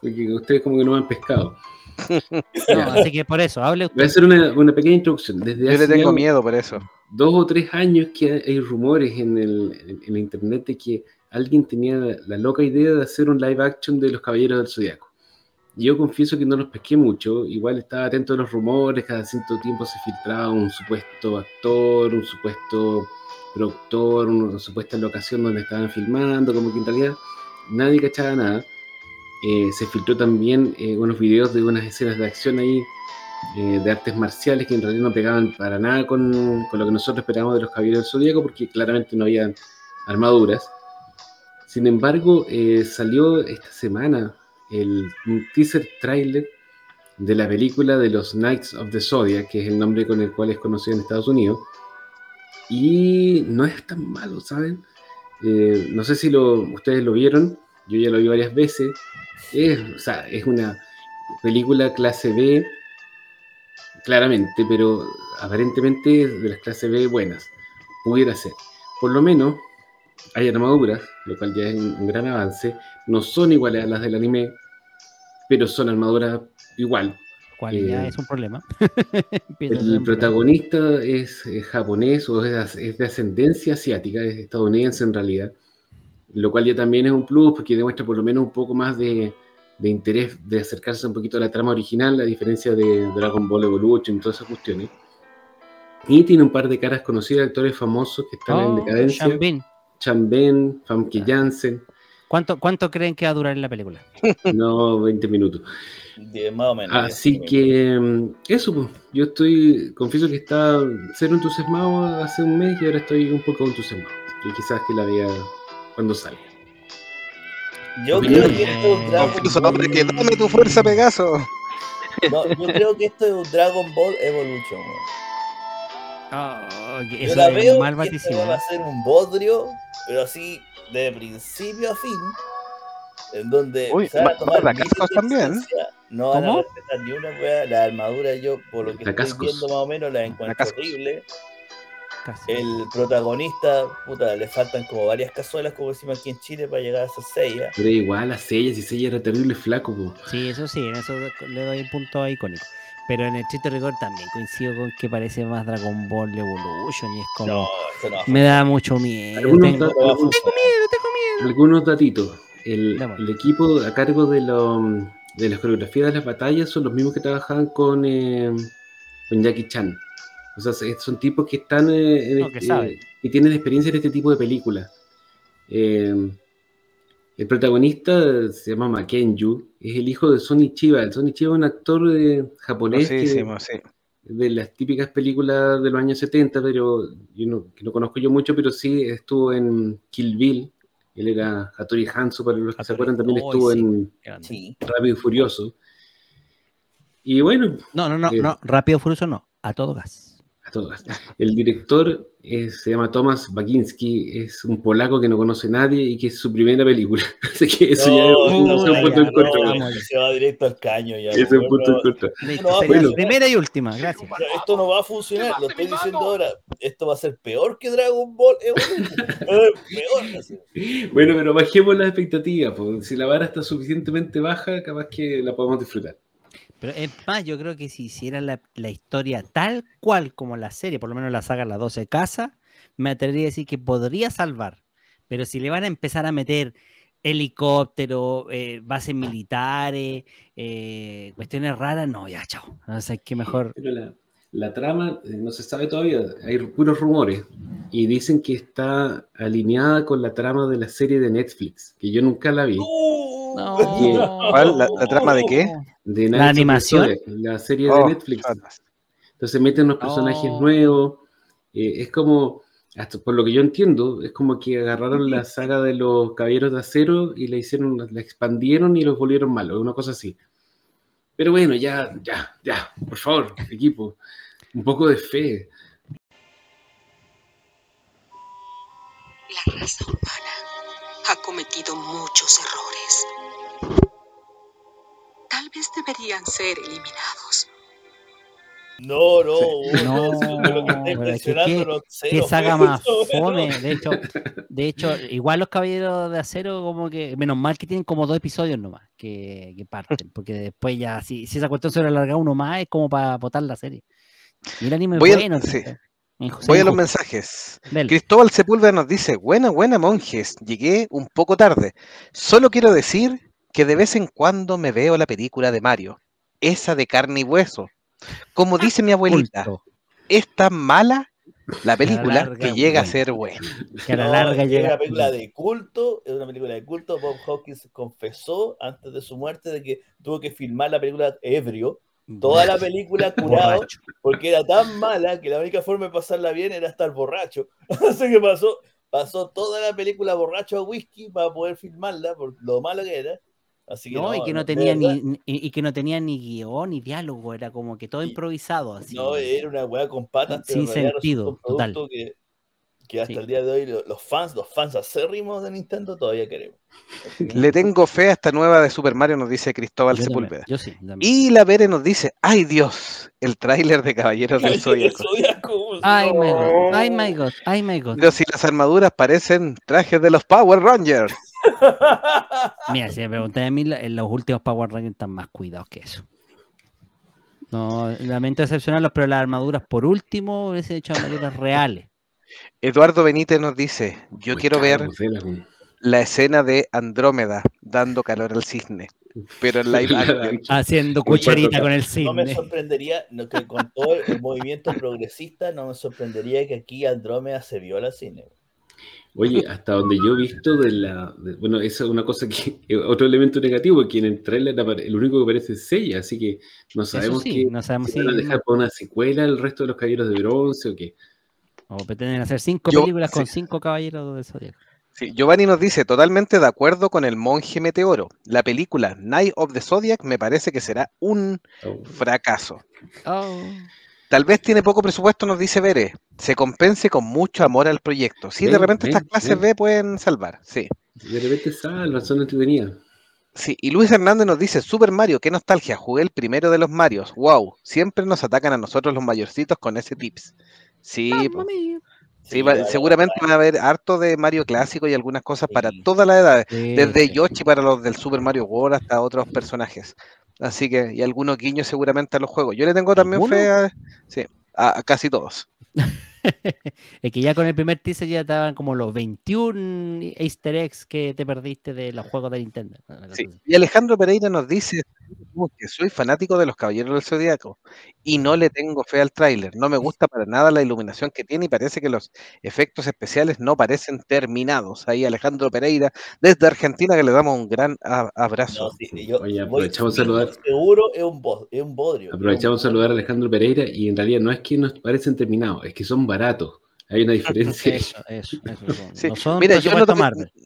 Porque ustedes como que no me han pescado. No, así que por eso, hable Voy a usted. hacer una, una pequeña introducción. Desde Yo le tengo miedo por eso. dos o tres años que hay- rumores en el, en, en la internet de que alguien tenía la, la loca idea de hacer un live action de los Caballeros del Zodiaco. Yo confieso que no los pesqué mucho, igual estaba atento a los rumores, cada cierto tiempo se filtraba un supuesto actor, un supuesto productor, una supuesta locación donde estaban filmando, como que en realidad nadie cachaba nada. Eh, se filtró también eh, unos videos de unas escenas de acción ahí eh, de artes marciales que en realidad no pegaban para nada con, con lo que nosotros esperábamos de los Caballeros del Zodíaco porque claramente no había armaduras. Sin embargo, eh, salió esta semana el, teaser trailer de la película de los Knights of the Zodiac, que es el nombre con el cual es conocido en Estados Unidos. Y no es tan malo, ¿saben? Eh, no sé si lo, ustedes lo vieron, yo ya lo vi varias veces. Es, o sea, es una película clase B, claramente, pero aparentemente de las clase B buenas. Pudiera ser. Por lo menos hay armaduras, lo cual ya es un gran avance. No son iguales a las del anime, pero son armaduras igual. Cual ya eh, es un problema. El problema. protagonista es, eh, japonés o es, es de ascendencia asiática, es estadounidense en realidad, lo cual ya también es un plus porque demuestra por lo menos un poco más de, de interés de acercarse un poquito a la trama original, a diferencia de Dragon Ball Evolution y todas esas cuestiones. Y tiene un par de caras conocidas, actores famosos que están en Oh, decadencia. Sean Bean. Chan Ben, Famke Janssen, ¿Cuánto, ¿Cuánto creen que va a durar en la película? no 20 minutos. de- más o menos. Así que mm, eso, pues, yo estoy, confieso que estaba cero entusiasmado hace un mes y ahora estoy un poco entusiasmado. Que quizás que la vea cuando salga. Yo Opinión. creo que esto es un Dragon Ball. hombre, que dame tu fuerza, Pegaso. No, yo creo que esto es un Dragon Ball Evolution. Oh, que Yo eso la es veo un mal y esto vaticinio. va a ser un bodrio, pero así de principio a fin. En donde Uy, se van a va- tomar va miles cascos también. No van ¿Cómo? a respetar ni una wea. La armadura, yo por lo que La estoy cascos. viendo más o menos, la encuentro cascos. horrible. El protagonista, puta, le faltan como varias cazuelas, como decimos aquí en Chile, para llegar a esa sella. Pero igual a Sella, si Sella era terrible flaco, pues. Sí, eso sí, en eso le doy un punto icónico. Pero en el chiste rigor también coincido con que parece más Dragon Ball Evolution y es como. No, eso no. Me da mucho miedo. Algunos Tengo, algunos- funcionar. tengo miedo. algunos datitos. El, equipo a cargo de, lo- de las coreografías de las batallas son los mismos que trabajaban con, eh, con Jackie Chan. O sea, se- son tipos que están eh, en No, que este- saben. que tienen experiencia en este tipo de películas. Eh, el protagonista se llama Makenju, es el hijo de Sonny Chiba. El Sonny Chiba es un actor eh, japonés que- Conocidísimo, sí. de las típicas películas de los años 70, pero yo no, que no conozco yo mucho, pero sí estuvo en Kill Bill. Él era Hattori Hanzo, para los que se acuerdan, también estuvo sí. en. Sí. Rápido y Furioso. Y bueno, No, no, no, Eh. no. Rápido Furioso no. A todo gas. A todas. El director eh, se llama Tomasz Baginski, es un polaco que no conoce a nadie y que es su primera película. Así que eso ya es un, no, es un ya, punto en no, contra. se va directo al caño ya. Es un punto en contra. Primera y última. Gracias. Esto no va a funcionar, lo estoy diciendo ahora. Esto va a ser peor que Dragon Ball Evolution. Eh, peor. Bueno, pero bajemos las expectativas. pues. Si la vara está suficientemente baja, capaz que la podemos disfrutar. Pero es más, yo creo que si hicieran la, la historia tal cual como la serie, por lo menos la saga Las 12 Casas, me atrevería a decir que podría salvar. Pero si le van a empezar a meter helicóptero, eh, bases militares, eh, cuestiones raras, no, ya, chao. No sé qué mejor. Pero la, la trama eh, no se sabe todavía, hay puros rumores y dicen que está alineada con la trama de la serie de Netflix, que yo nunca la vi. No. ¿Cuál? ¿La- la trama de qué? De ¿La animación? Zodiac, la serie Oh, de Netflix. fantas. Entonces meten unos personajes Oh. nuevos. eh, es como, hasta por lo que yo entiendo, es como que agarraron la saga de los Caballeros de Acero y la hicieron, la expandieron y los volvieron malos, una cosa así. Pero bueno, ya, ya, ya, por favor, equipo, un poco de fe. La raza humana ha cometido muchos errores. Tal vez deberían ser eliminados. No, no, No, lo que que ceros, saga más fome. De hecho, de hecho, igual los caballeros de acero, como que, menos mal que tienen como dos episodios nomás que, que parten, porque después ya, si, si esa cuestión se le alarga uno más, es como para votar la serie. Y el anime es Voy a- bueno. sí. inju- Voy a los mensajes. Cristóbal Sepúlveda nos dice, buena, buena monjes, llegué un poco tarde. Solo quiero decir que de vez en cuando me veo la película de Mario, esa de carne y hueso. Como dice mi abuelita, es tan mala la película que llega a ser buena. que a la No, larga es llega. una película de culto, es una película de culto. Bob Hawkins confesó antes de su muerte de que tuvo que filmar la película ebrio, toda la película curado, Borracho. porque era tan mala que la única forma de pasarla bien era estar borracho. Así que pasó, pasó toda la película borracho a whisky para poder filmarla, por lo malo que era. Así que No, y que no tenía ni, ni- y que no tenía ni guion ni diálogo, era como que todo Y- improvisado así. No, era una weá con patas, Sin sentido, total. Que, que hasta Sí. el día de hoy lo- los fans, los fans acérrimos de Nintendo todavía queremos. Le tengo fe a esta nueva de Super Mario, nos dice Cristóbal Yo también, Sepúlveda. yo sí. Y la Vere nos dice, ay Dios, el tráiler de Caballeros del Zodíaco. Ay, my god, no. ay, my god, ay, my god. Pero si las armaduras parecen trajes de los Power Rangers. Mira, si me preguntan a mí, en los últimos Power Rangers están más cuidados que eso. No, lamento decepcionarlos, pero las armaduras, por último, hubiesen hecho armaduras reales. Eduardo Benítez nos dice, yo Muy quiero ver weón. la escena de Andrómeda dando calor al cisne, pero en live action. Haciendo cucharita con el No me cisne. sorprendería, no, que con todo el movimiento progresista, no me sorprendería que aquí Andrómeda se viola al cine. Oye, hasta donde yo he visto de la. de- bueno, esa es una cosa que. es Otro elemento negativo, porque en el trailer el único que aparece es Seiya, así que no sabemos sí, que no sabemos si van a dejar para una secuela el resto de los caballeros de bronce o qué. o pretenden hacer cinco Yo- películas con sí. cinco caballeros del Zodíaco. Sí, Giovanni nos dice, totalmente de acuerdo con el monje meteoro. La película Night of the Zodiac me parece que será un Oh, fracaso. Oh. Tal vez tiene poco presupuesto, nos dice Bere. Se compense con mucho amor al proyecto. Sí, de repente estas clases ven. B pueden salvar. Sí. de repente salvan, son entretenidas. Sí, y Luis Hernández nos dice, Super Mario, qué nostalgia, jugué el primero de los Marios. Wow, siempre nos atacan a nosotros los mayorcitos con ese tips. Sí, po. Sí, va- seguramente van a haber harto de Mario clásico y algunas cosas para todas las edades, Sí, desde. Yoshi para los del Super Mario World hasta otros personajes. Así que, y algunos guiños seguramente a los juegos. Yo le tengo también fe a, sí, a, a casi todos. es que ya con el primer teaser ya estaban como los 21 easter eggs que te perdiste de los juegos de Nintendo. Cosa Sí. Y Alejandro Pereira nos dice que soy fanático de los Caballeros del Zodiaco y no le tengo fe al tráiler. No me gusta para nada la iluminación que tiene y parece que los efectos especiales no parecen terminados. Ahí Alejandro Pereira desde Argentina que le damos un gran abrazo. No, sí, yo Oye, voy aprovechamos saludar. Seguro es un, bo- es un bodrio. Aprovechamos un saludar a Alejandro Pereira y en realidad no es que nos parecen terminados, es que son baratos. Hay una diferencia. Eso, eso, eso. Sí, No son Mira, yo no,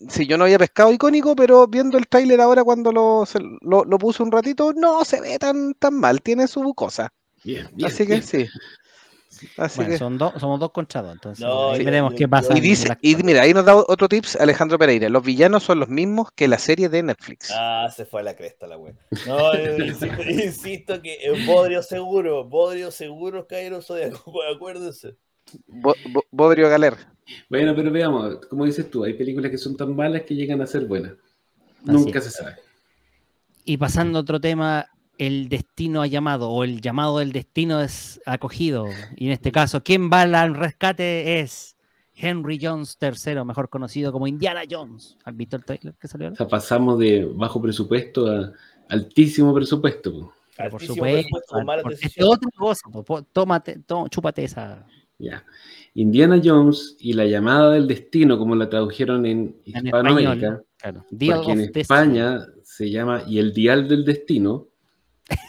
sí, yo no había pescado icónico, pero viendo el tráiler ahora cuando lo, se- lo, lo puse un ratito, no se ve tan, tan mal, tiene su cosa. Bien, bien, Así que bien. sí. Así Bueno, que... son dos, somos dos contra dos, entonces No, veremos qué pasa. Y dice, y mira, ahí nos da otro tips Alejandro Pereira. Los villanos son los mismos que la serie de Netflix. Ah, se fue a la cresta la wea. No, insisto, insisto que es bodrio seguro, bodrio seguro, Cairo Zodíaco, acuérdense. Bo- Bo- Bodrio Galer. Bueno, pero veamos, como dices tú, hay películas que son tan malas que llegan a ser buenas. Así Nunca es. se sabe. Y pasando a otro tema, el destino ha llamado, o el llamado del destino es acogido. Y en este caso, ¿quién va al rescate? Es Henry Jones III, mejor conocido como Indiana Jones. ¿Has visto el trailer que salió? O sea, pasamos de bajo presupuesto a altísimo presupuesto. Pero por Altísimo supuesto, presupuesto con malas porque es decisiones. otra cosa. po, Tómate, tó- chúpate esa. Ya. Indiana Jones y la llamada del destino, como la tradujeron en En Hispanoamérica. Claro. Porque en of Destiny. España se llama Y el Dial del Destino,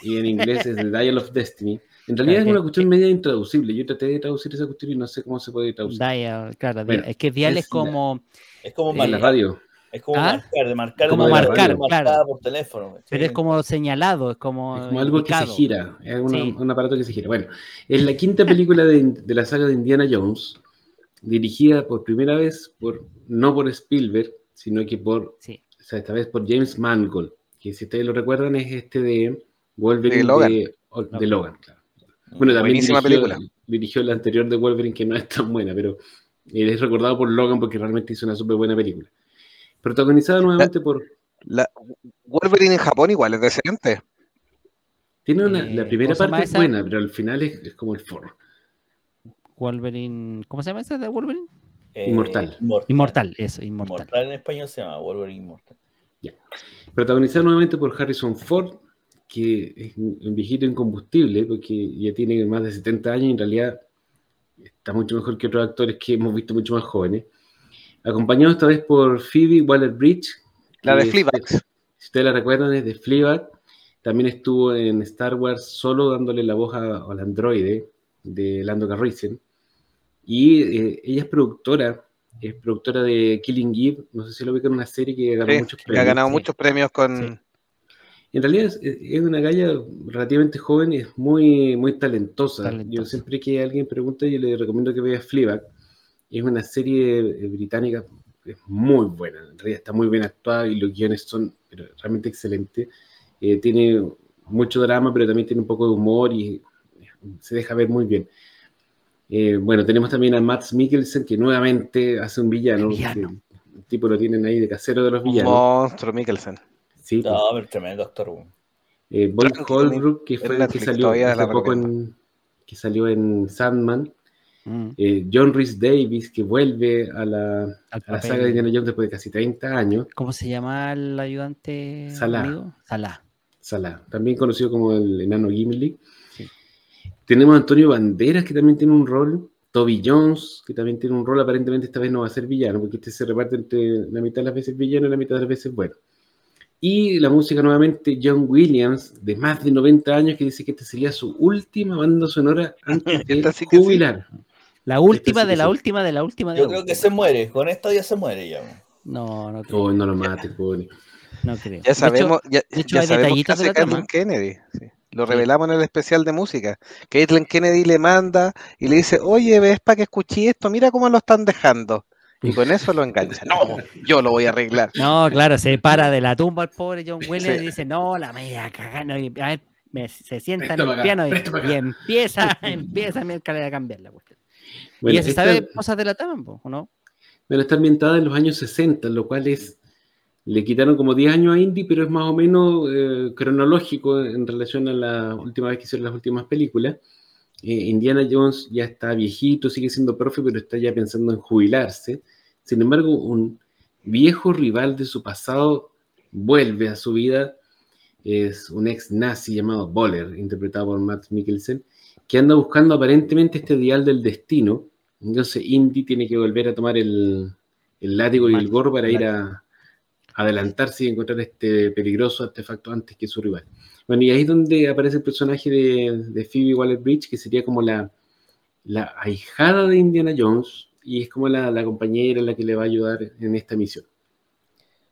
y en inglés es The Dial of Destiny. En realidad Claro, es una cuestión media intraducible. Yo traté de traducir esa cuestión y no sé cómo se puede traducir. Dial, claro, Bueno, es que Dial es, es como. Es como Eh, la radio. Es como ¿Ah? marcar, de marcar, Como de marcar, claro. por teléfono. Pero sí. es como señalado, es como. Es como algo que se indicado. gira, es una- Sí. un aparato que se gira. Bueno, es la quinta película de, de la saga de Indiana Jones, dirigida por primera vez por, no por Spielberg, sino que por, Sí. o sea, esta vez por James Mangold, que si ustedes lo recuerdan es este de Wolverine De Logan. de, de Logan, claro. Bueno, también Buenísima dirigió, película. dirigió la anterior de Wolverine, que no es tan buena, pero él es recordado por Logan porque realmente hizo una súper buena película. Protagonizada nuevamente por... La, Wolverine en Japón igual es decente. Tiene una, Eh, la primera ¿cómo se llama parte es esa? buena, pero al final es, es como el forro. Wolverine. ¿Cómo se llama ese de Wolverine? Eh, Inmortal. Inmortal, eso, inmortal. Inmortal en español se llama Wolverine Inmortal. Protagonizada nuevamente por Harrison Ford, que es un un viejito incombustible, porque ya tiene más de 70 años y en realidad está mucho mejor que otros actores que hemos visto mucho más jóvenes. Acompañado esta vez por Phoebe Waller-Bridge. La de Fleabag. Si ustedes la recuerdan, es de Fleabag. También estuvo en Star Wars solo dándole la voz a- al androide de Lando Calrissian. Y eh, ella es productora, es productora de Killing Eve. No sé si lo ubican una serie que ganó Sí, muchos que premios. ha ganado sí. muchos premios con. Sí. En realidad es, es una galla relativamente joven y es muy, muy talentosa. Talentosa. Yo siempre que alguien pregunta, yo le recomiendo que vea Fleabag. Es una serie eh, británica es muy buena. En realidad está muy bien actuada y los guiones son pero, realmente excelentes. Eh, tiene mucho drama, pero también tiene un poco de humor y eh, se deja ver muy bien. Eh, bueno, tenemos también a Max Mikkelsen, que nuevamente hace un villano. Villano. que El tipo lo tienen ahí de casero de los Un villanos. monstruo, Mikkelsen. Sí, pues. No, pero tremendo actor. Eh, Boyd Holbrook, que fue el que salió hace poco en, que salió en Sandman. Mm, Eh, John Rhys Davis, que vuelve a la, a la saga de Indiana Jones después de casi 30 años. ¿Cómo se llama el ayudante? Salah. amigo? Salah. Salah, también conocido como el enano Gimli. Sí. Tenemos a Antonio Banderas, que también tiene un rol. Toby Jones, que también tiene un rol. Aparentemente esta vez no va a ser villano, porque este se reparte entre la mitad de las veces villano y la mitad de las veces bueno. Y la música nuevamente, John Williams, de más de 90 años, que dice que esta sería su última banda sonora antes de Esta sí jubilar. La última sí de que la sí. última de la última de Yo la creo que se muere. Con esta ya se muere ya. No, no creo. Oh, no lo mates, pobre. No creo. De Ya hecho, sabemos, ya, de hecho, ya hay sabemos detallitos de hace la. Kathleen Kennedy. sí. Lo revelamos en el especial de música. Caitlin Kennedy le manda y le dice, oye, ves para que escuché esto, mira cómo lo están dejando. Y con eso lo engancha. No, yo lo voy a arreglar. No, claro, se para de la tumba el pobre John Williams Sí. y dice, no, la media cagada. y, a ver, me- se sienta en el acá, piano y, y empieza, empieza a cambiar la cuestión. Bueno, y ya se esta- sabe cosas de la trama, po, ¿o no? Bueno, está ambientada en los años 60, lo cual es. Le quitaron como 10 años a Indy, pero es más o menos eh, cronológico en relación a la última vez que hicieron las últimas películas. Eh, Indiana Jones ya está viejito, sigue siendo profe, pero está ya pensando en jubilarse. Sin embargo, un viejo rival de su pasado vuelve a su vida. Es un ex nazi llamado Boller, interpretado por Matt Mikkelsen, que anda buscando aparentemente este dial del destino. Entonces Indy tiene que volver a tomar el, el látigo y el gorro para ir a adelantarse y encontrar este peligroso artefacto antes que su rival. Bueno, y ahí es donde aparece el personaje de, de Phoebe Waller-Bridge, que sería como la, la ahijada de Indiana Jones, y es como la, la compañera la que le va a ayudar en esta misión.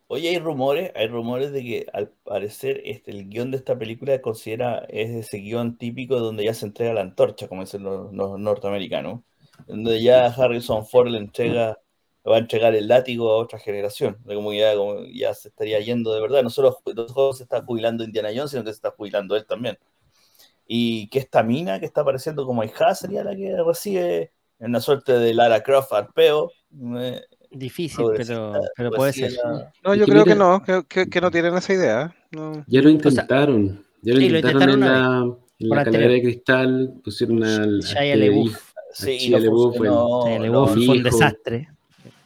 Oye, hay rumores, hay rumores de que al parecer este, el guion de esta película considera es ese guion típico donde ya se entrega la antorcha, como dicen los, los norteamericanos, donde ya Harrison Ford le entrega, le va a entregar el látigo a otra generación, de como ya, como ya se estaría yendo de verdad, no solo, solo se está jubilando Indiana Jones, sino que se está jubilando él también. Y que esta mina que está apareciendo como hija sería la que recibe en una suerte de Lara Croft arpeo. eh, Difícil, pero, pero puede ser. la- No, yo creo que no, que, que- que no tienen esa idea. No. Ya lo intentaron, ya lo sí, lo intentaron en la, en la de cristal, pusieron al, Shia este Sí, no el- Sí, el no, Wolf fue un desastre.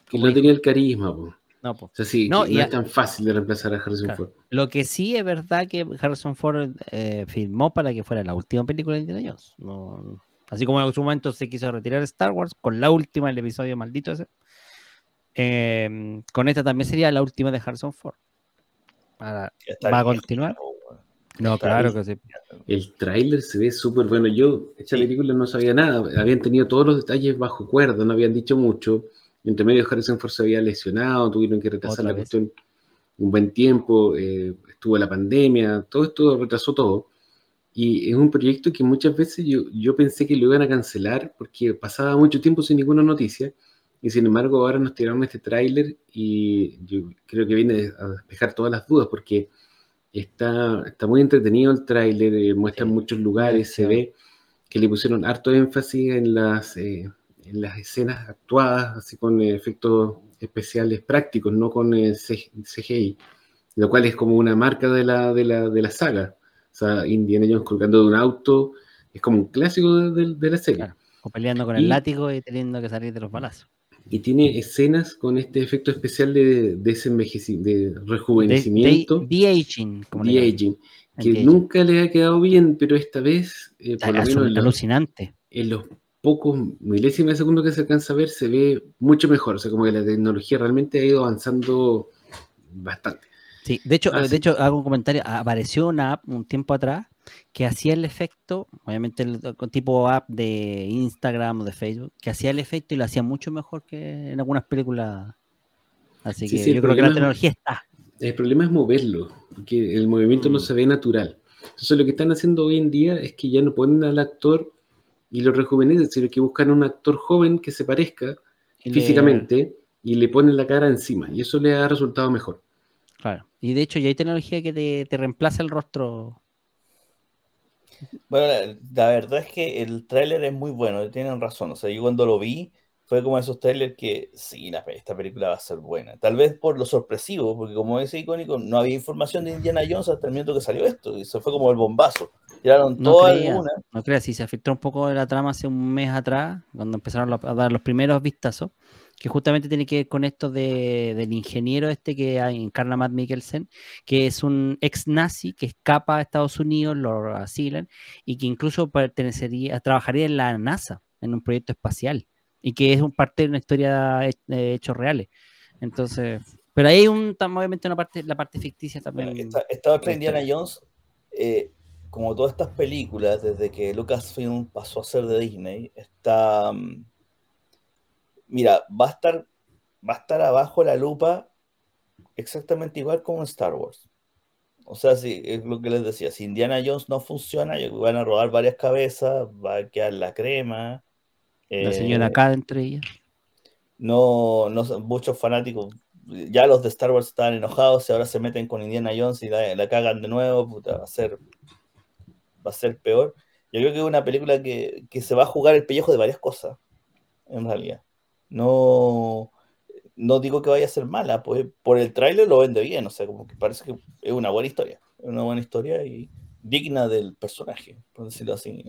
que no tenía el carisma, po. No, po. O sea, sí, No, no a- es tan fácil de reemplazar a Harrison Claro. Ford. Lo que sí es verdad que Harrison Ford eh, firmó para que fuera la última película de Indiana Jones. No- así como en su momento se quiso retirar Star Wars con la última, el episodio maldito ese. eh, con esta también sería la última de Harrison Ford. Ahora, ¿Va a continuar? No, claro que sí. El tráiler se ve súper bueno. Yo, esta película no sabía nada. Habían tenido todos los detalles bajo cuerda, no habían dicho mucho. Entre medio Harrison Ford se había lesionado, tuvieron que retrasar Otra la vez. cuestión un buen tiempo, eh, estuvo la pandemia, todo esto retrasó todo. Y es un proyecto que muchas veces yo, yo pensé que lo iban a cancelar porque pasaba mucho tiempo sin ninguna noticia. Y sin embargo ahora nos tiraron este tráiler y yo creo que viene a despejar todas las dudas porque está, está muy entretenido el tráiler, eh, muestra Sí, muchos lugares, se acción. ve que le pusieron harto énfasis en las, eh, en las escenas actuadas, así con efectos especiales prácticos, no con CGI, lo cual es como una marca de la, de la, de la saga. O sea, Indiana Jones colgando de un auto, es como un clásico de, de- de la serie. Claro. O peleando con Y- el látigo y teniendo que salir de los balazos. Y tiene escenas con este efecto especial de, de rejuvenecimiento, De, de, como le llaman. de-aging, que Anti-aging. nunca le ha quedado bien, pero esta vez, eh, por lo menos en los, alucinante. en los pocos milésimas de segundo que se alcanza a ver, se ve mucho mejor. O sea, como que la tecnología realmente ha ido avanzando bastante. Sí, de hecho, Ah, de sí. hecho, hago un comentario. Apareció una app un tiempo atrás que hacía el efecto, obviamente el, tipo app de Instagram o de Facebook, que hacía el efecto y lo hacía mucho mejor que en algunas películas. Así Sí, que sí, yo creo que la tecnología está. El problema es moverlo, porque el movimiento no Mm. se ve natural. Entonces lo que están haciendo hoy en día es que ya no ponen al actor y lo rejuvenecen, sino que buscan un actor joven que se parezca Y le- físicamente y le ponen la cara encima. Y eso le ha resultado mejor. claro. Y de hecho ya hay tecnología que te, te reemplaza el rostro. Bueno, la, verdad es que el tráiler es muy bueno, tienen razón. O sea, yo cuando lo vi, fue como esos trailers que sí, la, esta película va a ser buena. Tal vez por lo sorpresivo, porque como es icónico, no había información de Indiana Jones hasta el minuto que salió esto. Y eso fue como el bombazo. Tiraron No toda creía, alguna. no creas, si se filtró un poco de la trama hace un mes atrás, cuando empezaron a dar los primeros vistazos, que justamente tiene que ver con esto de, del ingeniero este que encarna Matt Mikkelsen, que es un ex nazi que escapa a Estados Unidos, lo asilan, y que incluso pertenecería, trabajaría en la NASA, en un proyecto espacial, y que es un parte de una historia de hechos reales. Entonces, pero ahí hay un, obviamente una parte, la parte ficticia también. Bueno, esta, esta otra la Indiana. Jones, eh, como todas estas películas, desde que Lucasfilm pasó a ser de Disney, está. mm, Mira, va a estar, va a estar abajo la lupa exactamente igual como en Star Wars. O sea, si, es lo que les decía, si Indiana Jones no funciona, van a robar varias cabezas, va a quedar la crema. la eh, señora K entre ellas. no, no son- muchos fanáticos, ya los de Star Wars estaban enojados y ahora se meten con Indiana Jones y la, la cagan de nuevo, puta, va a ser, va a ser peor. Yo creo que es una película que, que se va a jugar el pellejo de varias cosas, en realidad. No, no digo que vaya a ser mala, pues por el tráiler lo vende bien, o sea, como que parece que es una buena historia, es una buena historia y digna del personaje, por decirlo así,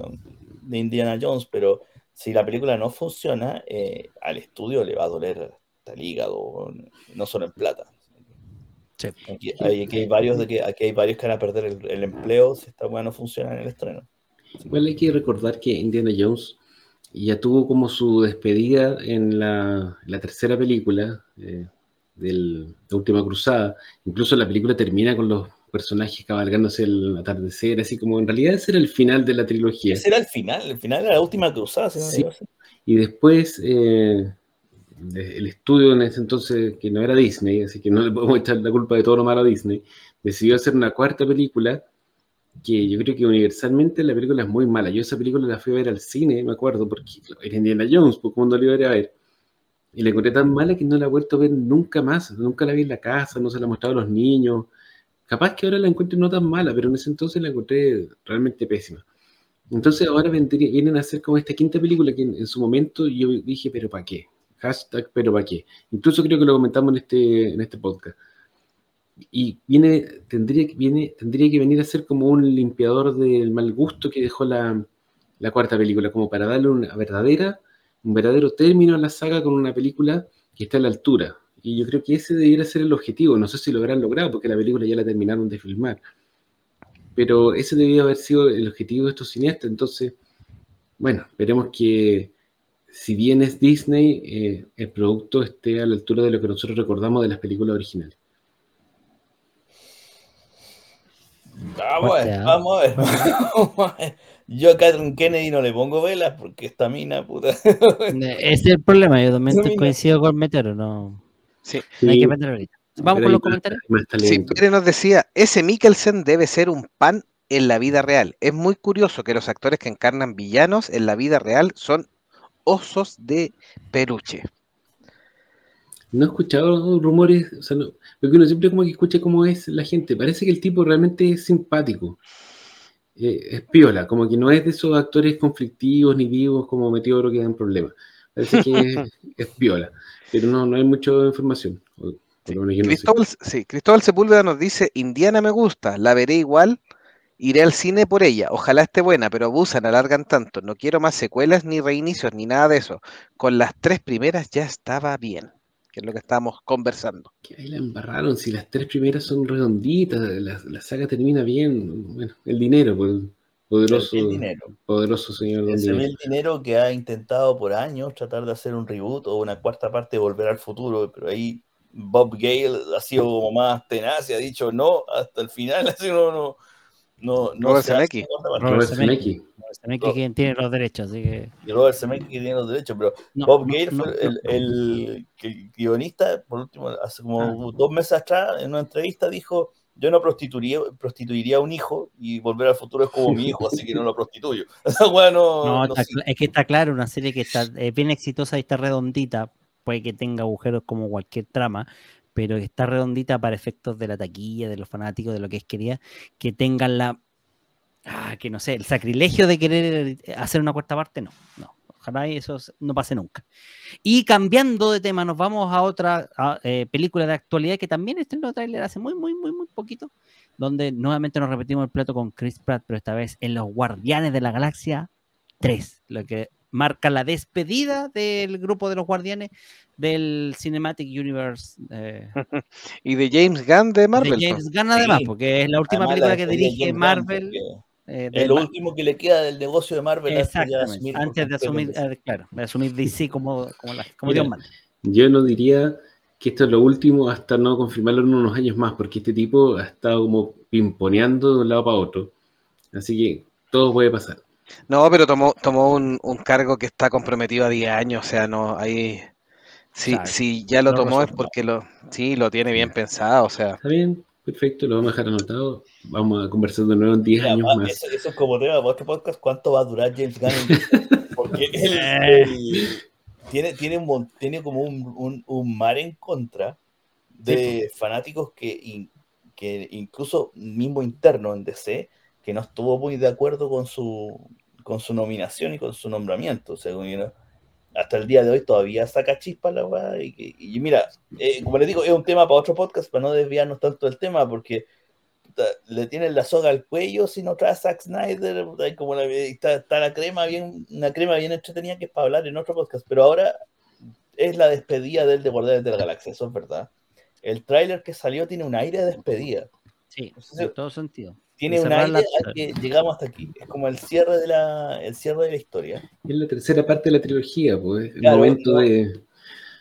de Indiana Jones, pero si la película no funciona, eh, al estudio le va a doler hasta el hígado, no solo en plata. Sí. Aquí, hay, aquí hay varios de que aquí hay varios que van a perder el, el empleo si esta weá no funciona en el estreno. Igual hay que recordar que Indiana Jones ya tuvo como su despedida en la, la tercera película eh, de la Última Cruzada. Incluso la película termina con los personajes cabalgándose el atardecer, así como en realidad ese era el final de la trilogía. Ese era el final, el final era la última cruzada, si no me Sí. equivoco. Y después eh, el estudio en ese entonces, que no era Disney, así que no le podemos echar la culpa de todo lo malo a Disney, decidió hacer una cuarta película que yo creo que universalmente la película es muy mala. Yo esa película la fui a ver al cine, me acuerdo, porque era Indiana Jones, porque cuando la iba a ver. Y la encontré tan mala que no la he vuelto a ver nunca más. Nunca la vi en la casa, no se la he mostrado a los niños. Capaz que ahora la encuentro no tan mala, pero en ese entonces la encontré realmente pésima. Entonces ahora vendría- vienen a hacer como esta quinta película que en, en su momento yo dije, pero ¿para qué? Hashtag, pero ¿para qué? Incluso creo que lo comentamos en este, en este podcast. Y viene, tendría, que- venir a ser como un limpiador del mal gusto que dejó la, cuarta película, como para darle una verdadera un verdadero término a la saga con una película que está a la altura. Y yo creo que ese debería ser el objetivo. No sé si lo habrán porque la película ya la terminaron de filmar. Pero ese debería haber sido el objetivo de estos cineastas. Entonces, bueno, veremos que si bien es Disney, eh, el producto esté a la altura de lo que nosotros recordamos de las películas originales. Vamos a ver, vamos a ver. Vamos a ver. Yo a Catherine Kennedy no le pongo velas porque esta mina, puta. Ese es el problema, yo también coincido con Metero, no, Sí. no hay que meter ahorita. Vamos con los comentarios. Sí. Pérez nos decía, ese Mikkelsen debe ser un pan en la vida real. Es muy curioso que los actores que encarnan villanos en la vida real son osos de peluche. No he escuchado rumores, o sea, no- porque uno siempre como que escucha cómo es la gente. Parece que el tipo realmente es simpático. Eh, es piola, como que no es de esos actores conflictivos ni vivos como Meteoro que dan problemas. Parece que es, es piola, pero no, no hay mucha información. o no sé. Cristóbal, sí, Cristóbal Sepúlveda nos dice, Indiana me gusta, la veré igual, iré al cine por ella, ojalá esté buena, pero abusan, alargan tanto, no quiero más secuelas ni reinicios ni nada de eso. Con las tres primeras ya estaba bien, que es lo que estábamos conversando. Que ahí la embarraron, si las tres primeras son redonditas, la, la saga termina bien. Bueno, el dinero, pues, poderoso, El dinero. poderoso señor Don Se ve Dinero. el dinero que ha intentado por años tratar de hacer un reboot o una cuarta parte de Volver al Futuro, pero ahí Bob Gale ha sido como más tenaz y ha dicho no hasta el final, así no, no, no, no Robert se. Robert Robert Zemeckis. Que quien tiene los derechos, así que. Y Zemeckis que tiene los derechos, pero no, Bob no, Gale no, fue no. el, el- que el guionista, por último, hace como Ah. dos meses atrás, en una entrevista dijo, yo no prostituiría, prostituiría a un hijo y volver al futuro es como mi hijo, así que no lo prostituyo. No, No, no está cl- es que está claro, una serie que está eh, bien exitosa y está redondita, puede que tenga agujeros como cualquier trama, pero está redondita para efectos de la taquilla, de los fanáticos, de lo que es quería, que tengan la, ah, que no sé, el sacrilegio de querer hacer una cuarta parte, no, no, ojalá y eso no pase nunca. Y cambiando de tema, nos vamos a otra a, eh, película de actualidad que también estrenó trailer hace muy, muy, muy, muy poquito, donde nuevamente nos repetimos el plato con Chris Pratt, pero esta vez en Los Guardianes de la Galaxia 3, lo que marca la despedida del grupo de los Guardianes del Cinematic Universe eh, Y de James Gunn de de Marvel. pues. James Gunn, además, Sí. porque es la última Además, película la que de dirige Marvel. porque eh, de Es lo Ma- último que le queda del negocio de Marvel antes de Exactamente, asumir antes de asumir, el DC. eh, claro, de asumir DC como, como, la- como Mira, Dios manda. Yo no diría que esto es lo último hasta no confirmarlo en unos años más, porque este tipo ha estado como pimponeando de un lado para otro. Así que todo puede pasar. No, pero tomó, tomó un, un cargo que está comprometido a 10 años, o sea, no, ahí, si, Sabe, si ya lo lo tomó es porque lo, sí, lo tiene bien pensado, o sea, Está bien, perfecto, lo vamos a dejar anotado. Vamos a conversar de nuevo en 10 Mira, años va, más. eso, eso es como tema para otro podcast. ¿Cuánto va a durar James Gunn? Porque él, él tiene, tiene, un, tiene como un, un, un mar en contra de fanáticos que, in- que incluso mismo interno en DC, que no estuvo muy de acuerdo con su, con su nominación y con su nombramiento, según yo. Hasta el día de hoy todavía saca chispa la weá. Y, y mira, eh, como les digo, es un tema para otro podcast, para no desviarnos tanto del tema, porque le tienen la soga al cuello si no trae a Zack Snyder, como la- está, está la crema bien, una crema bien entretenida que es para hablar en otro podcast, pero ahora es la despedida del de Guardianes de la Galaxia, eso es verdad. El tráiler que salió tiene un aire de despedida, Sí, en todo sentido. Tiene un aire la que llegamos hasta aquí, es como el cierre de la, el cierre de la historia. Es la tercera parte de la trilogía, pues. El Claro, momento no. de.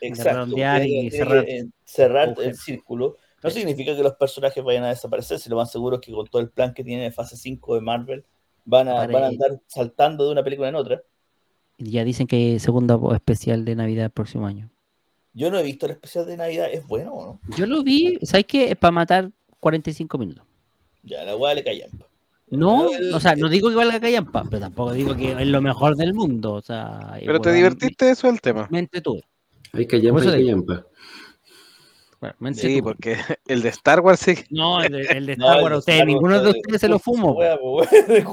Exacto, y cerrar que, eh, cerrar el círculo. No significa que los personajes vayan a desaparecer, si lo más seguro es que con todo el plan que tiene de fase 5 de Marvel, van a, Para van a andar saltando de una película en otra. Y Ya dicen que hay segunda especial de Navidad el próximo año. Yo no he visto el especial de Navidad, ¿es bueno o no? Yo lo vi, ¿sabes qué? Para matar 45 minutos. Ya, la weá le callan. No, o sea, no digo que valga callampa, pero tampoco digo que es lo mejor del mundo. O sea, pero te divertiste, eso es el tema. Me, me entretuve. Hay callampa Por eso y digo. callampa. Bueno, Sí, porque el de Star Wars sí. No, el de, el de No, Star Wars, de ustedes, Star Wars ninguno de ustedes se lo junto.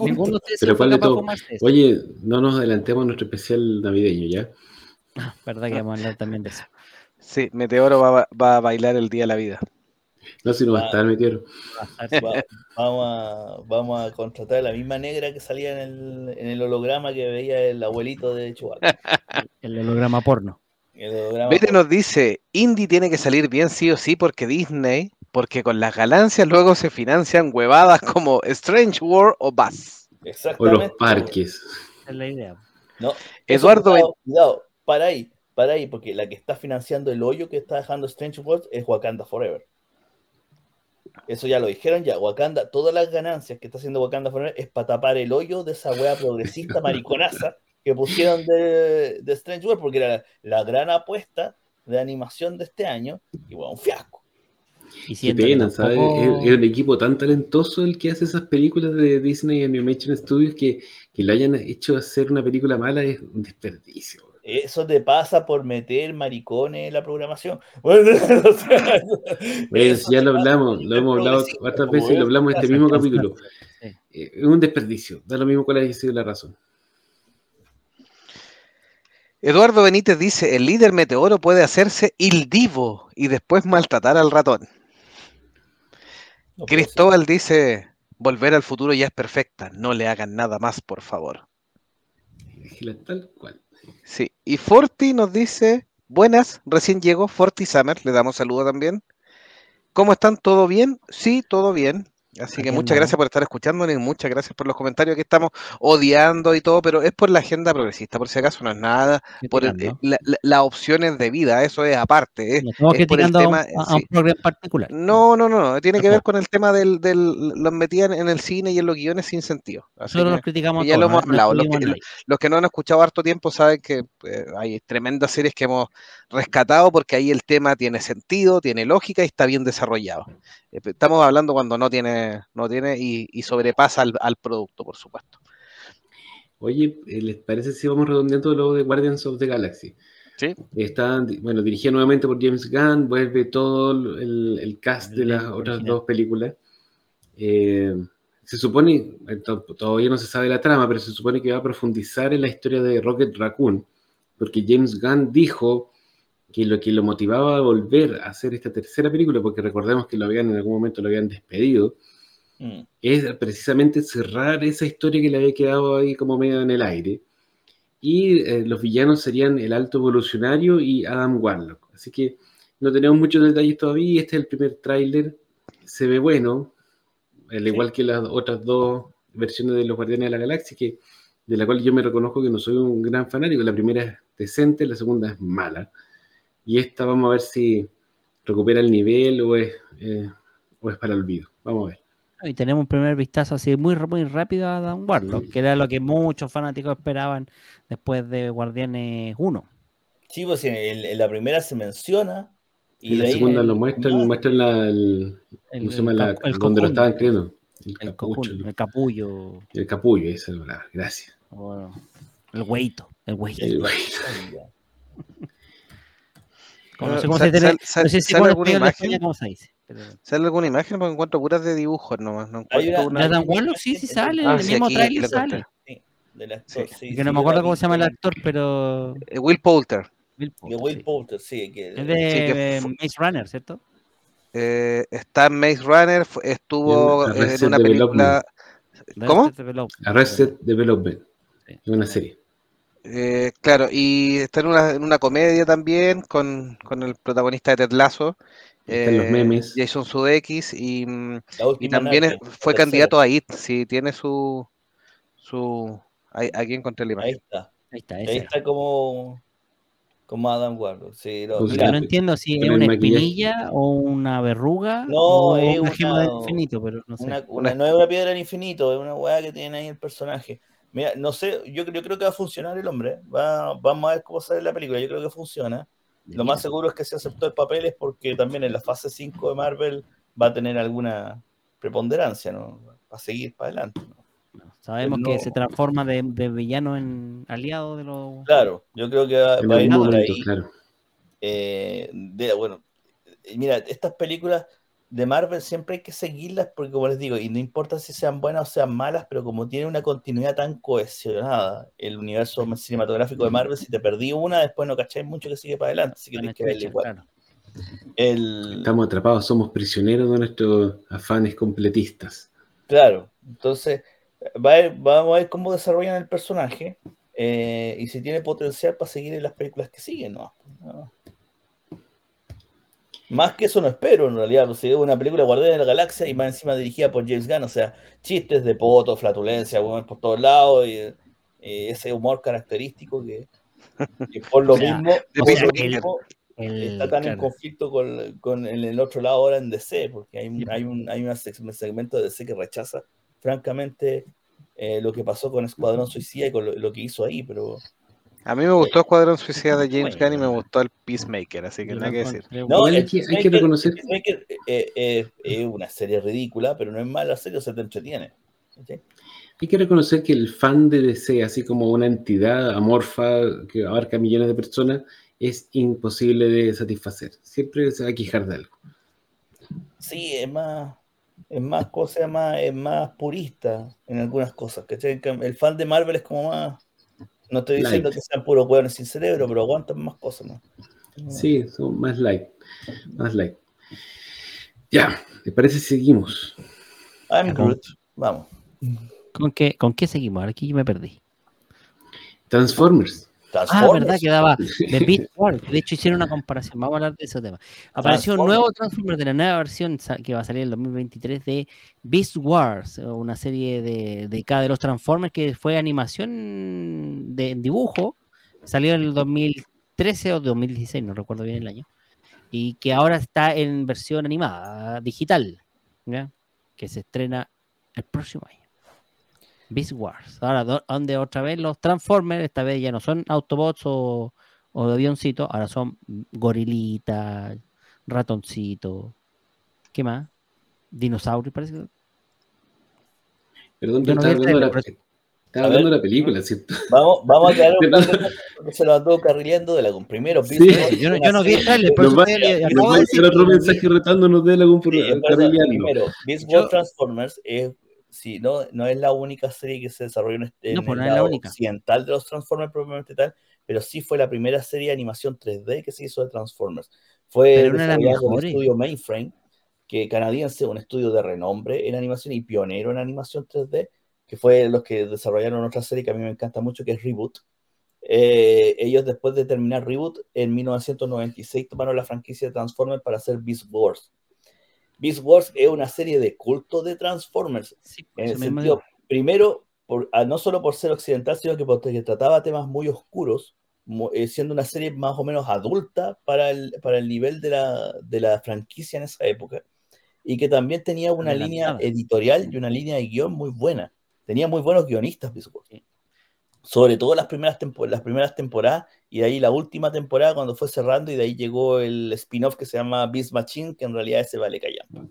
Ninguno de ustedes se Pero fue ¿cuál de capaz de todo? Oye, no nos adelantemos a nuestro especial navideño, ¿ya? Verdad que vamos a hablar también de eso. Sí, Meteoro va, va a bailar el día de la vida. No, si no va a estar, me quiero. Va- vamos, a, vamos a contratar a la misma negra que salía en el, en el holograma que veía el abuelito de Chewbacca. El holograma porno. Bete nos dice, Indy tiene que salir bien sí o sí porque Disney, porque con las ganancias luego se financian huevadas como Strange World o Buzz. O los parques. Esa es la idea. No, eso, Eduardo, cuidado, cuidado, para ahí, para ahí, porque la que está financiando el hoyo que está dejando Strange World es Wakanda Forever. Eso ya lo dijeron ya. Wakanda, todas las ganancias que está haciendo Wakanda Forever es para tapar el hoyo de esa wea progresista mariconaza que pusieron de, de Strange World, porque era la, la gran apuesta de animación de este año, y bueno, un fiasco. Y Qué pena, ¿sabes? Es, es un equipo tan talentoso el que hace esas películas de Disney Animation Studios que, que lo hayan hecho hacer una película mala es un desperdicio. Eso te pasa por meter maricones en la programación. Bueno, o sea, ya lo hablamos, lo hemos hablado otras veces y lo hablamos en este mismo capítulo. Eh, Es un desperdicio, da lo mismo cuál haya sido la razón. Eduardo Benítez dice, el líder meteoro puede hacerse il divo y después maltratar al ratón. No, Cristóbal dice, volver al futuro ya es perfecta, no le hagan nada más, por favor. Déjela tal cual. Sí, y Forti nos dice, buenas, recién llegó Forti Summer, le damos saludo también. ¿Cómo están? ¿Todo bien? Sí, todo bien. Así que muchas gracias por estar escuchándonos y muchas gracias por los comentarios que estamos odiando y todo, pero es por la agenda progresista, por si acaso no es nada, por el- eh, la- la- las opciones de vida, eso es aparte. es- No estamos es por el a tema, a- a un sí. particular. No, no, no, tiene que ver con el tema del, del los metían en el cine y en los guiones sin sentido. Así Nosotros que los criticamos a ya lo hemos no- no hablado, los que- a nadie. los que no han escuchado harto tiempo saben que eh, hay tremendas series que hemos rescatado porque ahí el tema tiene sentido, tiene lógica y está bien desarrollado. Eh, Estamos hablando cuando no tiene, no tiene y, y sobrepasa al, al producto, por supuesto. Oye, eh, ¿les parece si vamos redondeando lo de Guardians of the Galaxy? Sí. Está, bueno, dirigida nuevamente por James Gunn, vuelve todo el, el cast El de las otras original. dos películas. Eh, se supone, to- todavía no se sabe la trama, pero se supone que va a profundizar en la historia de Rocket Raccoon, porque James Gunn dijo que lo que lo motivaba a volver a hacer esta tercera película, porque recordemos que lo habían en algún momento lo habían despedido, Mm. es precisamente cerrar esa historia que le había quedado ahí como medio en el aire. Y eh, los villanos serían el Alto Evolucionario y Adam Warlock. Así que no tenemos muchos detalles todavía. Este es el primer tráiler. Se ve bueno, al igual que las otras dos versiones de los Guardianes de la Galaxia, que, de la cual yo me reconozco que no soy un gran fanático. La primera es decente, la segunda es mala. Y esta vamos a ver si recupera el nivel o es, eh, o es para el olvido. Vamos a ver. Y tenemos un primer vistazo así muy, muy rápido a Dan Warlock, que era lo que muchos fanáticos esperaban después de Guardianes 1. Sí, pues en, en la primera se menciona. Y, de la segunda en- lo muestran, muestran la, el, El, ¿cómo se llama? La- el donde lo estaban creando. El El, capucho, cocoon, el, el capullo, el capullo, esa es la. Gracias. bueno, el hueito, el hueito. El- Como no sé cómo se dice, no sé. España cómo se dice. Pero- ¿Sale alguna imagen? Porque encuentro puras de dibujos nomás. No encuentro una- una- ¿De Dan Warlock? Sí, sí sale, Ah, el sí, mismo trailer sale. Sí, del actor, Sí. sí, que sí, no me acuerdo cómo se llama el actor, pero... Eh, Will Poulter. Will Poulter, Will sí. Poulter, sí, que Es Sí, de que eh, Maze Runner, ¿cierto? Eh, está en Maze Runner, estuvo En una película. ¿Cómo? Arrested Development. Es una serie. Eh, claro, y está en una, en una comedia también con, con el protagonista de Ted Lasso, Están los eh, memes. Jason Sudeikis, y, mm, y también es- nave, fue candidato a IT, sí, tiene su... su ahí- aquí encontré la Ahí imagen. está. Ahí está, Ahí está como, como Adam Warlock. Sí, no, Pues Yo mira, no entiendo si es una espinilla o una verruga No, o es una gema del infinito, pero no sé. una, una- no es una piedra del infinito, es una weá que tiene ahí el personaje. Mira, no sé, yo, yo creo que va a funcionar el hombre. Va, vamos a ver cómo sale la película. Yo creo que funciona. Lo más seguro es que se aceptó el papel es porque también en la fase 5 de Marvel va a tener alguna preponderancia, ¿no? Va a seguir para adelante. ¿no? Sabemos no- que se transforma de, de villano en aliado de los... Claro, yo creo que va, a ir por ahí. claro. Eh, de, bueno, eh, mira, estas películas de Marvel siempre hay que seguirlas porque, como les digo, y no importa si sean buenas o sean malas, pero como tiene una continuidad tan cohesionada el universo cinematográfico de Marvel, si te perdí una, después no cacháis mucho que sigue para adelante, así que tienes que verla igual. claro. El, Estamos atrapados, somos prisioneros de nuestros afanes completistas. Claro, entonces va a ver- vamos a ver cómo desarrollan el personaje eh, y si tiene potencial para seguir en las películas que siguen, ¿no? No. Más que eso no espero, en realidad, si es una película Guardián de la Galaxia y más encima dirigida por James Gunn, o sea, chistes de poto, flatulencia, por todos lados, y, eh, ese humor característico que, que por lo O sea, mismo, por El- está tan en conflicto con, con el, el otro lado ahora en DC, porque hay, un- Sí. hay un, hay un segmento de DC que rechaza, francamente, eh, lo que pasó con Escuadrón Suicida y con lo, lo que hizo ahí, pero A mí me gustó Escuadrón Suicida de James. Gunn y me gustó el Peacemaker, así que nada que decir. no, el hay que- hay que Peacemaker- reconocer Peacemaker, eh, eh, es una serie ridícula, pero no es mala serie, o sea, te entretiene. ¿sí? Hay que reconocer que el fan de DC, así como una entidad amorfa que abarca millones de personas, es imposible de satisfacer. Siempre se va a quejar de algo. Sí, es más, es más cosa, más, es más purista en algunas cosas. ¿cachai? El fan de Marvel es como más. No estoy diciendo Light. que sean puros hueones sin cerebro, pero aguantan más cosas, ¿no? Sí, son más light. Más light. Ya, ¿te parece si seguimos? I'm. Groot. Vamos. ¿Con qué, ¿Con qué seguimos? Ahora Aquí yo me perdí. Transformers. Ah, Transformers. verdad que daba The Beast Wars. De hecho, hicieron una comparación. Vamos a hablar de ese tema. Apareció un nuevo Transformers de la nueva versión que va a salir en el 2023 de Beast Wars, o una serie de, de cada de los Transformers que fue animación de en dibujo. Salió en el 2013 o 2016, no recuerdo bien el año. Y que ahora está en versión animada, digital. ¿ya? Que se estrena el próximo año. Beast Wars. Ahora, do- donde otra vez los Transformers, esta vez ya no son Autobots o, o avioncitos, ahora son gorilitas, ratoncitos. ¿Qué más? Dinosaurios, parece que. Perdón, no estaba hablando, de la, estaba hablando ver. de la película, ¿cierto? Vamos, vamos a quedar un Pero- se lo ando carrileando de la primero. Beast Sí. Wars, Yo no, yo no vi el trailer, eso va- va de a hacer otro mensaje retándonos de algún por Sí. Primero, Beast Yo- Wars Transformers es, sí, no, no es la única serie que se desarrolló en, este- No, en pues el no lado occidental de los Transformers propiamente tal, pero sí fue la primera serie de animación 3D que se hizo de Transformers. Fue mejores. estudio Mainframe, que canadiense, un estudio de renombre en animación y pionero en animación 3D, que fue los que desarrollaron otra serie que a mí me encanta mucho, que es Reboot. Eh, ellos después de terminar Reboot, en 1996 tomaron la franquicia de Transformers para hacer Beast Wars. Beast Wars es una serie de culto de Transformers, Sí, en el sentido, primero, por, ah, no solo por ser occidental, sino que porque trataba temas muy oscuros, eh, siendo una serie más o menos adulta para el, para el nivel de la, de la franquicia en esa época, y que también tenía una línea editorial y una línea de guion muy buena. Tenía muy buenos guionistas, Beast Wars. Sobre todo las primeras, las primeras temporadas, y de ahí la última temporada cuando fue cerrando, y de ahí llegó el spin-off que se llama Beast Machine, que en realidad ese vale callampa.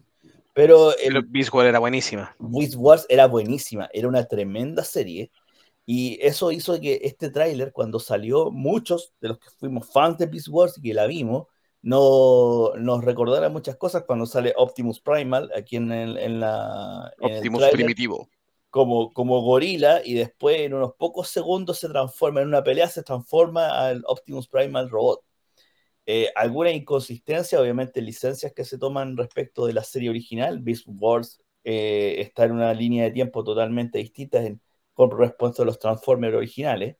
Pero el, Pero Beast Wars era buenísima. Beast Wars era buenísima, era una tremenda serie. Y eso hizo que este tráiler, cuando salió, muchos de los que fuimos fans de Beast Wars y que la vimos, no, nos recordara muchas cosas cuando sale Optimus Primal aquí en, el, en la. en el Optimus tráiler, primitivo. Como, como gorila y después en unos pocos segundos se transforma en una pelea, se transforma al Optimus Primal robot. Eh, alguna inconsistencia, obviamente licencias que se toman respecto de la serie original. Beast Wars eh, está en una línea de tiempo totalmente distinta en, con respecto a los Transformers originales.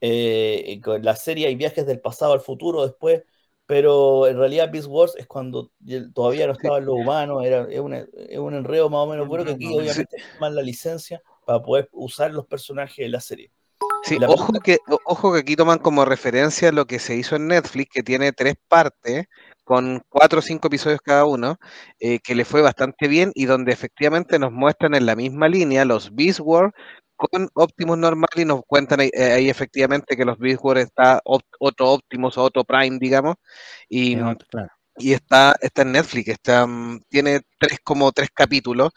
Eh, con la serie hay viajes del pasado al futuro después, pero en realidad Beast Wars es cuando todavía no estaban los humanos, era, es, una, es un enredo más o menos bueno que aquí obviamente toman la licencia para poder usar los personajes de la serie. Sí, La ojo que, ojo que aquí toman como referencia lo que se hizo en Netflix, que tiene tres partes, con cuatro o cinco episodios cada uno, eh, que le fue bastante bien y donde efectivamente nos muestran en la misma línea los Beast Wars con Optimus normal y nos cuentan ahí, eh, efectivamente que los Beast está otro Optimus o otro Prime, digamos, y, claro. Y está, está en Netflix, está, mm, tiene tres como tres capítulos.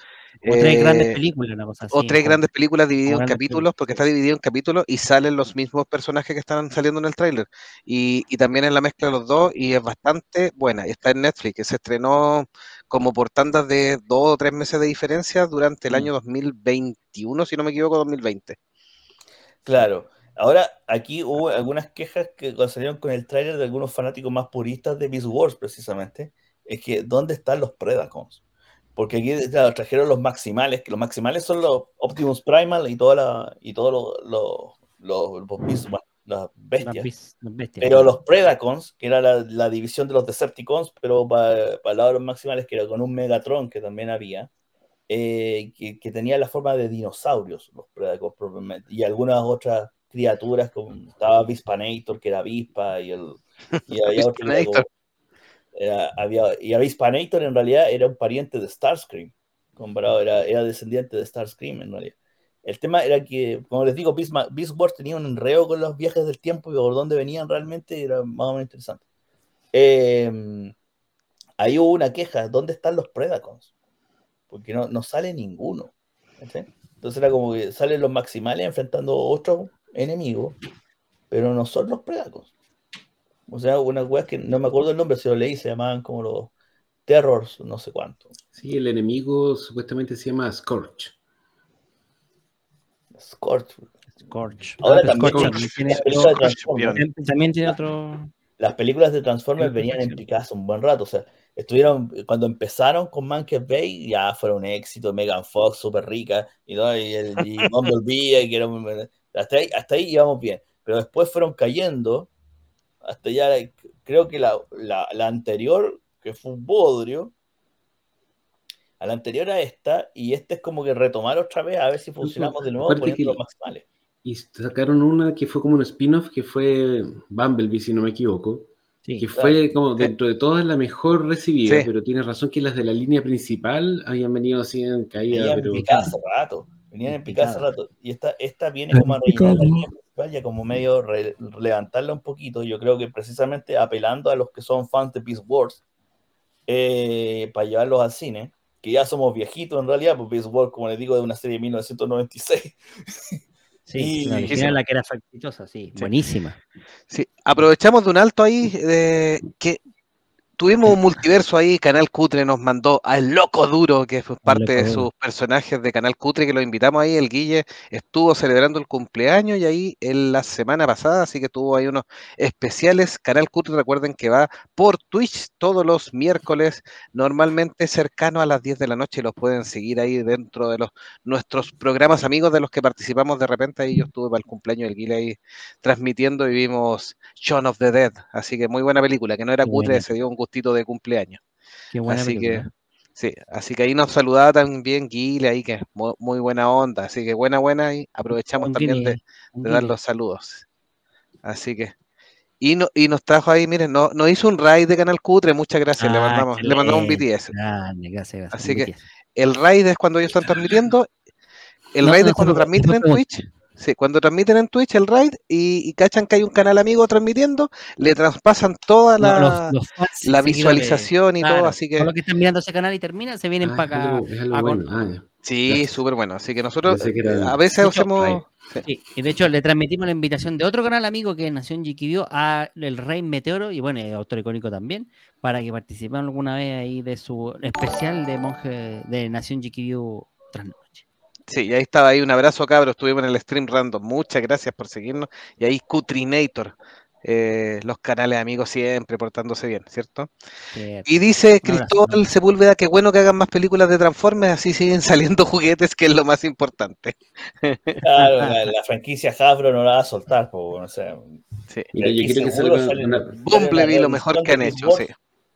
O tres grandes eh, películas, una cosa así. o tres grandes películas divididas en capítulos, películas, porque está dividido en capítulos y salen los mismos personajes que están saliendo en el tráiler. Y, y también en la mezcla de los dos, y es bastante buena. y Está en Netflix, que se estrenó como por tandas de dos o tres meses de diferencia durante el Mm. año 2021, si no me equivoco, 2020. Claro. Ahora, aquí hubo algunas quejas que salieron con el tráiler de algunos fanáticos más puristas de Beast Wars, precisamente. Es que, ¿dónde están los Predacons? Porque aquí claro, trajeron los maximales, que los maximales son los Optimus Primal y, toda la, y todos los, los, las bestias. Las bis- las bestias. Pero los Predacons, que era la, la división de los Decepticons, pero para, para el lado de los maximales, que era con un Megatron que también había, eh, que, que tenía la forma de dinosaurios, los Predacons y algunas otras criaturas, como estaba Vispanator, que era avispa, y, el, y había otro era había, y Avispanator en realidad era un pariente de Starscream, comparado, era, era descendiente de Starscream en realidad. El tema era que, como les digo, Beast, Beast Wars tenía un enredo con los viajes del tiempo y por dónde venían realmente era más o menos interesante. Eh, ahí hubo una queja, ¿dónde están los Predacons? Porque no, no sale ninguno. Entonces era como que salen los maximales enfrentando otros enemigos, pero no son los Predacons. O sea, unas weas que no me acuerdo el nombre, si lo leí, se llamaban como los Terrors, no sé cuánto. Sí, el enemigo supuestamente se llama Scorch. Scorch. Scorch. Ahora Ah, también Scorch tiene Las películas de otro- Transformers, también- también tiene otro. las películas de Transformers venían en perfección. picada hace un buen rato. O sea, estuvieron, cuando empezaron con Monkey Bay, ya fueron un éxito. Megan Fox, súper rica, y, todo, y, el, y Bumblebee, y que era muy- hasta, ahí, hasta ahí íbamos bien. Pero después fueron cayendo, hasta ya, creo que la, la, la anterior, que fue un bodrio, a la anterior a esta, y este es como que retomar otra vez a ver si funcionamos de nuevo poniendo que- los maximales. Y sacaron una que fue como un spin-off que fue Bumblebee, si no me equivoco. Sí. Que fue como dentro de todas la mejor recibida, Sí. pero tienes razón que las de la línea principal habían venido así en caída, pero en picada hace rato. Venían en picada hace rato. Y esta, esta viene como a rellenar la línea principal, ya como medio re- levantarla un poquito. Yo creo que precisamente apelando a los que son fans de Beast Wars eh, para llevarlos al cine, que ya somos viejitos en realidad, pues Beast Wars, como les digo, de una serie de 1996. Sí, Y- la original, la que era factitosa, sí, buenísima. Sí, aprovechamos de un alto ahí de que tuvimos un multiverso ahí, Canal Cutre nos mandó al Loco Duro, que fue parte de sus personajes de Canal Cutre, que lo invitamos ahí, el Guille estuvo celebrando el cumpleaños y ahí en la semana pasada, así que tuvo ahí unos especiales. Canal Cutre, recuerden que va por Twitch todos los miércoles, normalmente cercano a las 10 de la noche, los pueden seguir ahí dentro de los nuestros programas amigos de los que participamos. De repente, ahí yo estuve para el cumpleaños del Guille ahí transmitiendo y vimos Shaun of the Dead, así que muy buena película, que no era cutre, se dio un gustito de cumpleaños. Qué buena así película. que sí, así que ahí nos saludaba también Guile ahí que muy, muy buena onda, así que buena buena y aprovechamos Un también de, dar los saludos. Así que y, no, y nos trajo ahí, miren, no, nos hizo un raid de Canal Cutre, muchas gracias, le Ah, mandamos, le mandamos un. BTS. Grande, gracias, gracias. Así que- BTS. El raid es cuando ellos están transmitiendo, el No, raid no, es cuando no, transmiten no, en no. Twitch. Sí, cuando transmiten en Twitch el raid y, y cachan que hay un canal amigo transmitiendo, le traspasan toda la, No, los- los fans la seguidores, visualización y todo, así que todos los que están mirando ese canal y terminan, se vienen Ah, para acá. es algo bueno. con- Ah, sí, súper bueno. Así que nosotros Pensé que era- eh, a veces hacemos... raid. sí. Sí, y de hecho le transmitimos la invitación de otro canal amigo que es Nación GQView a el Rey Meteoro y bueno, es autor icónico también, para que participen alguna vez ahí de su especial de monje de Nación tras noche. Sí, y ahí estaba ahí un abrazo, cabros. Estuvimos en el stream random. Muchas gracias por seguirnos. Y ahí Cutrinator. eh, los canales amigos siempre portándose bien, ¿cierto? Y dice Cristóbal Sepúlveda que bueno que hagan más películas de Transformers, así siguen saliendo juguetes, que es lo más importante. Claro, la, la franquicia Hasbro no la va a soltar, pues, no sé. Sí. Mira, yo quiero que salga una, Bumblebee, lo mejor que han hecho, sí.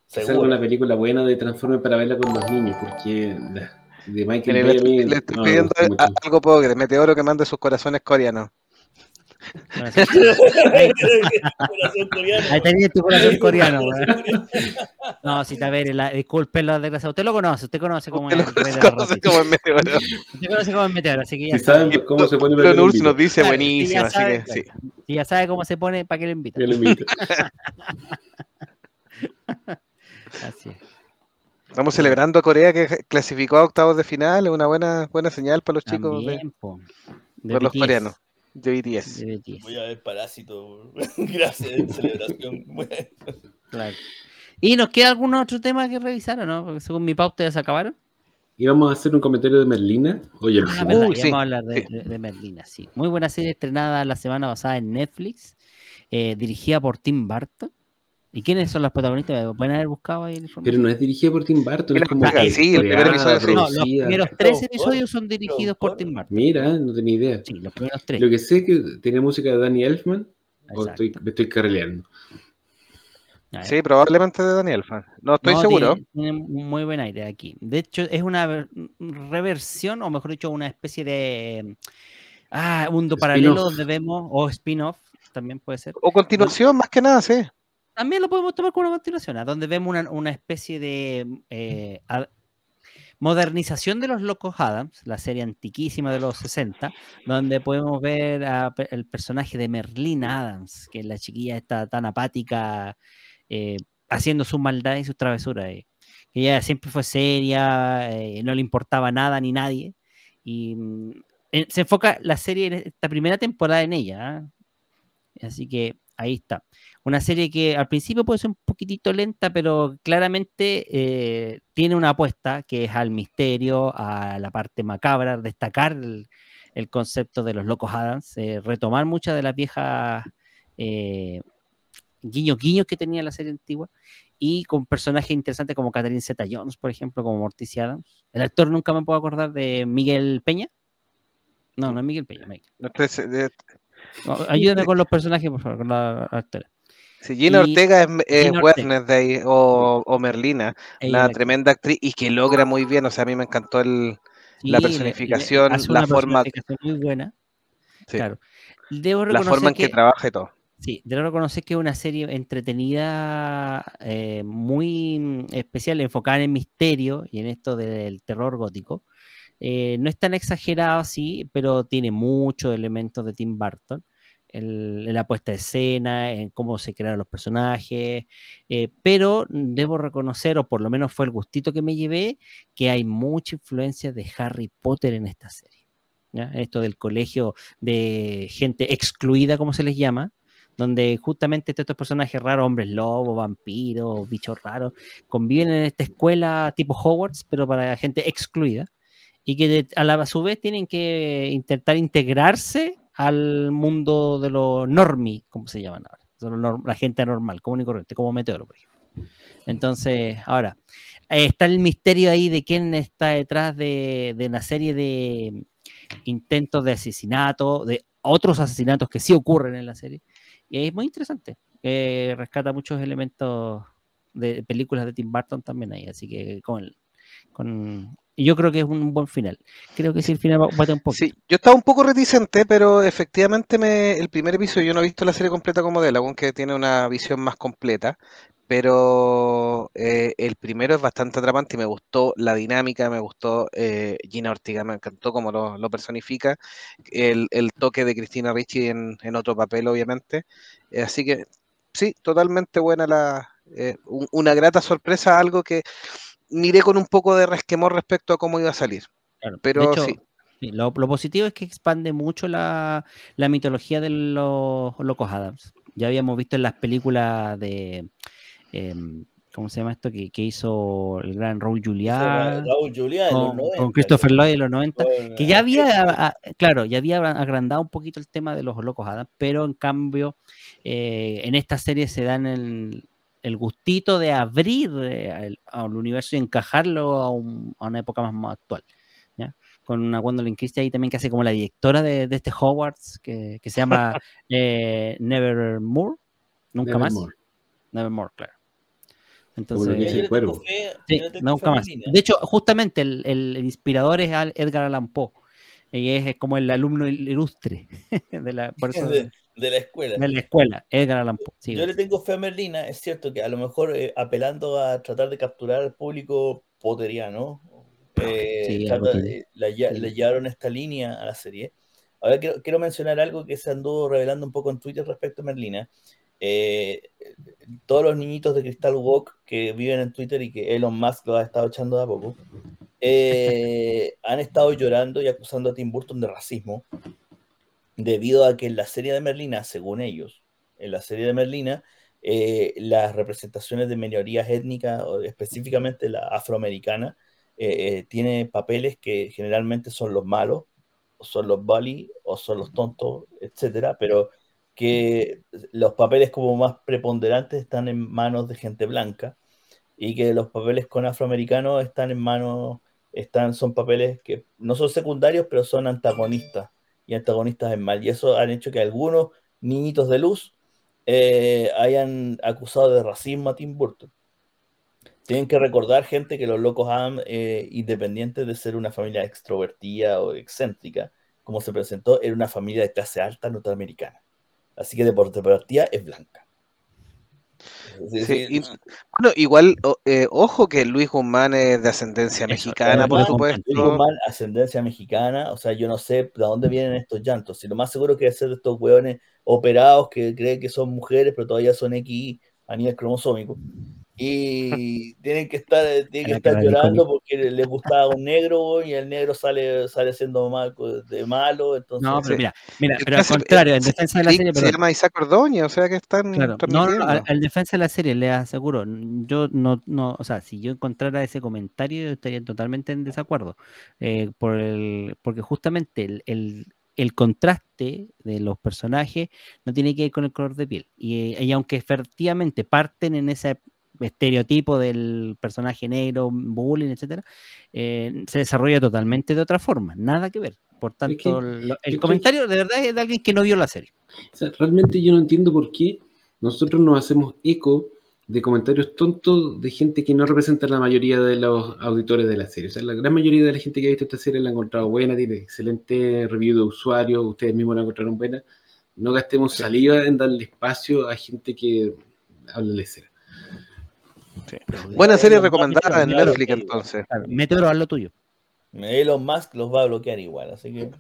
salga una película buena de Transformers para verla con los niños, porque la- de Michael Mire, Bay a mí le, le estoy no pidiendo gusta a- a- algo pobre, Meteoro que mande sus corazones coreanos. Ahí, tenía tu corazón coreano. No, si te ver, la, disculpe la desgracia. Usted lo conoce, usted conoce cómo Usted es. conoce rotita. como el Meteoro. Usted conoce cómo es meteoro, así que ya Si saben cómo se pone Don para que lo Urs nos dice buenísimo, sí, ya así sabe, que sí. Si ya sabe cómo se pone, ¿para qué lo invita? Que lo invito. Así es. Estamos celebrando a Corea que clasificó a octavos de final, es una buena, buena señal para los chicos de, También. De para los BTS, coreanos de BTS. de BTS, Voy a ver Parásito. Gracias, celebración. claro. ¿Y nos queda algún otro tema que revisar o no? Porque según mi pauta ya se acabaron. íbamos a hacer un comentario de Merlina. Oye, Ah, el verdad, sí, vamos a hablar de, sí. de- de Merlina, sí. Muy buena serie estrenada la semana pasada en Netflix, eh, dirigida por Tim Burton. ¿Y quiénes son las protagonistas? ¿Pueden haber buscado ahí información? Pero no es dirigida por Tim Burton, Mira, es como sí, el primer episodio sí. No, los primeros tres episodios son dirigidos por Tim Burton. Mira, no tenía idea. Sí, los primeros tres. Lo que sé es que tiene música de Danny Elfman, o estoy, me estoy carreleando. Sí, probablemente de Daniel Fan. No estoy No, seguro. Tiene, tiene un muy buen aire aquí. De hecho, es una ver- reversión, o mejor dicho, una especie de ah, mundo paralelo donde vemos, o spin-off, también puede ser. O continuación, más que nada, sí. También lo podemos tomar como una continuación, a donde vemos una, una especie de eh, modernización de los Locos Adams, la serie antiquísima de los 60, donde podemos ver el personaje de Merlina Adams, que es la chiquilla esta tan apática, eh, haciendo sus maldades y sus travesuras. eh, ella siempre fue seria, eh, no le importaba nada ni nadie. Y mm, se enfoca la serie esta primera temporada en ella. ¿ah? Así que ahí está. Una serie que al principio puede ser un poquitito lenta, pero claramente eh, tiene una apuesta que es al misterio, a la parte macabra, destacar el, el concepto de los locos Adams, eh, retomar muchas de las viejas eh, guiños guiños que tenía la serie antigua y con personajes interesantes como Catherine Zeta Jones, por ejemplo, como Morticia Adams. El actor nunca me puedo acordar de Miguel Peña. No, no es Miguel Peña. Miguel. No ayúdame con los personajes, por favor, con la actora. Si Gina Y- Ortega es, es Gina Ortega. Werner de ahí, o, o Merlina, Ella una la- tremenda actriz y que logra muy bien. O sea, a mí me encantó el. Sí, la personificación, hace la una forma- personificación muy buena. sí, Claro. Debo la forma en que, que, trabaja y todo. sí, debo reconocer que es una serie entretenida, eh, muy especial, enfocada en el misterio y en esto del terror gótico. Eh, no es tan exagerado, sí, pero tiene muchos elementos de Tim Burton. En la puesta de escena, en cómo se crearon los personajes, eh, pero debo reconocer, o por lo menos fue el gustito que me llevé, que hay mucha influencia de Harry Potter en esta serie. ¿ya? Esto del colegio de gente excluida, como se les llama, donde justamente estos personajes raros, hombres lobos, vampiros, bichos raros, conviven en esta escuela tipo Hogwarts, pero para gente excluida, y que a, la, a su vez tienen que intentar integrarse al mundo de los normi, como se llaman ahora, la gente normal, común y corriente, como Meteoro, por ejemplo. Entonces, ahora, está el misterio ahí de quién está detrás de, de una serie de intentos de asesinato, de otros asesinatos que sí ocurren en la serie. Y es muy interesante. eh, rescata muchos elementos de películas de Tim Burton también ahí. Así que con, y yo creo que es un buen final. Creo que sí, el final tener un poco. Sí, yo estaba un poco reticente, pero efectivamente me, el primer episodio, yo no he visto la serie completa como de él, aunque tiene una visión más completa, pero eh, el primero es bastante atrapante y me gustó la dinámica, me gustó eh, Gina Ortega, me encantó cómo lo, personifica, el, el toque de Cristina Ricci en, en otro papel, obviamente. Eh, así que sí, totalmente buena la, un- una grata sorpresa, algo que miré con un poco de resquemor respecto a cómo iba a salir. Claro, de Pero hecho, sí. sí, lo, lo positivo es que expande mucho la, la mitología de los locos Adams. Ya habíamos visto en las películas de. em, ¿Cómo se llama esto? Que, que hizo el gran Raúl Juliá Raúl Juliá de los con, 90. con Christopher Lloyd en los 90. Con, que ya eh, había, a- claro, ya había agrandado un poquito el tema de los locos Adams, pero en cambio eh, en esta serie se dan el, el gustito de abrir eh, al, al universo y encajarlo a, un- a una época más, más actual. ¿ya? Con una Gwendolyn Christie ahí también que hace como la directora de, de este Hogwarts, que, que se llama eh, Nevermore, nunca más. Nevermore. Nevermore, claro. Entonces, el cuervo. Sí, nunca más. Melina. De hecho, justamente el, el- el inspirador es Edgar Allan Poe. Y es como el alumno il- ilustre de la, por eso- de, la escuela. de la escuela, Edgar Allan Poe. sí, Yo le tengo fe a Merlina, es cierto que a lo mejor eh, apelando a tratar de capturar al público poteriano, eh, Sí, trata- eh, la Sí. le llevaron esta línea a la serie. Ahora quiero, quiero mencionar algo que se anduvo revelando un poco en Twitter respecto a Merlina. Eh, todos los niñitos de Crystal Walk que viven en Twitter y que Elon Musk lo ha estado echando de a poco, eh, han estado llorando y acusando a Tim Burton de racismo debido a que en la serie de Merlina, según ellos, en la serie de Merlina, eh, las representaciones de minorías étnicas, específicamente la afroamericana, eh, tiene papeles que generalmente son los malos, o son los bully, o son los tontos, etcétera, pero que los papeles como más preponderantes están en manos de gente blanca y que los papeles con afroamericanos están en manos, están, son papeles que no son secundarios, pero son antagonistas y antagonistas en mal. Y eso han hecho que algunos niñitos de luz eh, hayan acusado de racismo a Tim Burton. Tienen que recordar, gente, que los locos han, eh, independientes de ser una familia extrovertida o excéntrica, como se presentó, era una familia de clase alta norteamericana. Así que de partida es blanca. Sí, sí, y, bueno, igual, eh, ojo que Luis Guzmán es de ascendencia Eso, mexicana, por supuesto. Luis Guzmán, ascendencia mexicana, o sea, yo no sé de dónde vienen estos llantos. Si lo más seguro que es ser de estos hueones operados que creen que son mujeres, pero todavía son X a nivel cromosómico. Y tienen que estar, tienen que estar llorando porque les gustaba un negro y el negro sale, sale siendo mal, de malo. Entonces, no, pero mira, mira pero al contrario, en defensa de la serie. Se llama Isaac Ordóñez, o sea que están. Claro, no, no, al, defensa de la serie, le aseguro, yo no, no, o sea, si yo encontrara ese comentario, yo estaría totalmente en desacuerdo. Eh, por el, porque justamente el, el el contraste de los personajes no tiene que ver con el color de piel. Y, y, aunque efectivamente parten en ese estereotipo del personaje negro, bullying, etcétera, eh, se desarrolla totalmente de otra forma, nada que ver. Por tanto, es que, el, el comentario de verdad es de alguien que no vio la serie. O sea, realmente yo no entiendo por qué nosotros nos hacemos eco de comentarios tontos de gente que no representa la mayoría de los auditores de la serie. O sea, la gran mayoría de la gente que ha visto esta serie la ha encontrado buena, tiene excelente review de usuarios, ustedes mismos la encontraron buena. No gastemos saliva en darle espacio a gente que habla de cera. Sí. Buena serie recomendada en Netflix entonces. Claro, Meteoro, haz lo tuyo. Elon Musk los va a bloquear igual, así que...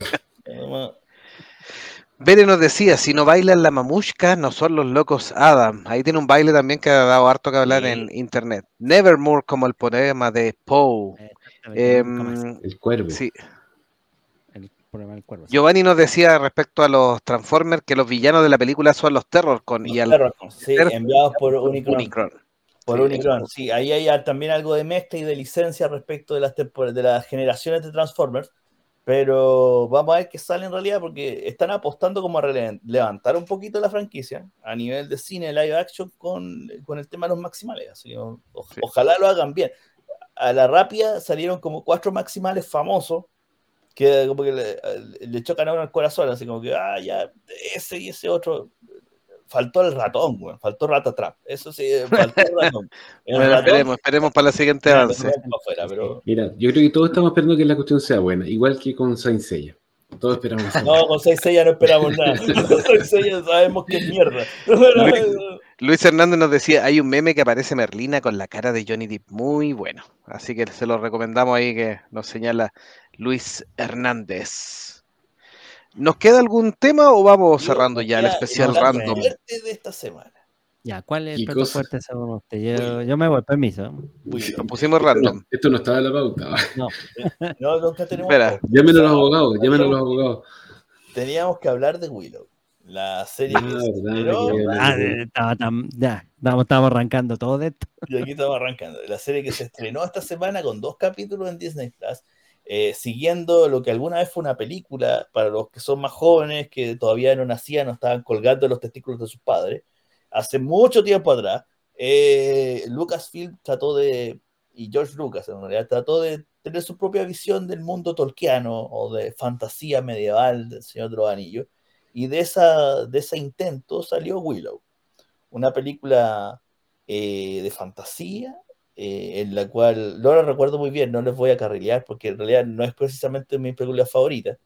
Bere nos decía, si no bailan la mamushka, no son los locos Adam. Ahí tiene un baile también que ha dado harto que hablar sí. en internet. Nevermore, como el poema de Poe. Eh, el cuervo. Sí. El poema del cuervo. Sí. Giovanni nos decía respecto a los Transformers que los villanos de la película son los Terrorcon. Los y al... Sí, enviados por Unicron. Unicron. Por Unicron, sí. Ahí hay también algo de mezcla y de licencia respecto de las, de las generaciones de Transformers. Pero vamos a ver qué sale en realidad porque están apostando como a levantar un poquito la franquicia a nivel de cine live action con, con el tema de los maximales. Así, o, sí. Ojalá lo hagan bien. A la rápida salieron como cuatro maximales famosos que como que le, le chocan a uno el corazón, así como que, ah, ya, ese y ese otro faltó el ratón, güey. faltó Ratatrap. Eso sí, faltó el ratón. El bueno, ratón, esperemos, esperemos para la siguiente avance. Afuera, pero... Mira, yo creo que todos estamos esperando que la cuestión sea buena, igual que con Saint Seiya. Todos esperamos. no, con Saint Seiya no esperamos nada. con Saint Seiya sabemos que es mierda. Luis, Luis, Hernández nos decía, hay un meme que aparece Merlina con la cara de Johnny Depp, muy bueno. Así que se lo recomendamos ahí que nos señala Luis Hernández. ¿Nos queda algún tema o vamos cerrando ya, ya el especial random? De esta semana. Ya, ¿cuál es el plato fuerte según usted? Yo, yo, me voy, permiso. Uy, lo pusimos random. Esto no estaba en la pauta. No, no nunca tenemos. Espera. Llámenos los abogados, llámenos los abogados. Teníamos que hablar de Willow. La serie ah, que se ah, estaba, ya, estamos, estamos arrancando todo de esto. Y aquí estamos arrancando. La serie que se estrenó esta semana con dos capítulos en Disney Plus eh, siguiendo lo que alguna vez fue una película para los que son más jóvenes, que todavía no nacían, no estaban colgando los testículos de sus padres. Hace mucho tiempo atrás, eh, Lucasfilm trató de, y George Lucas en realidad, trató de tener su propia visión del mundo tolkiano o de fantasía medieval del Señor de los Anillos. Y de, esa, de ese intento salió Willow, una película eh, de fantasía eh, en la cual lo recuerdo muy bien, no les voy a carrilear porque en realidad no es precisamente mi película favorita,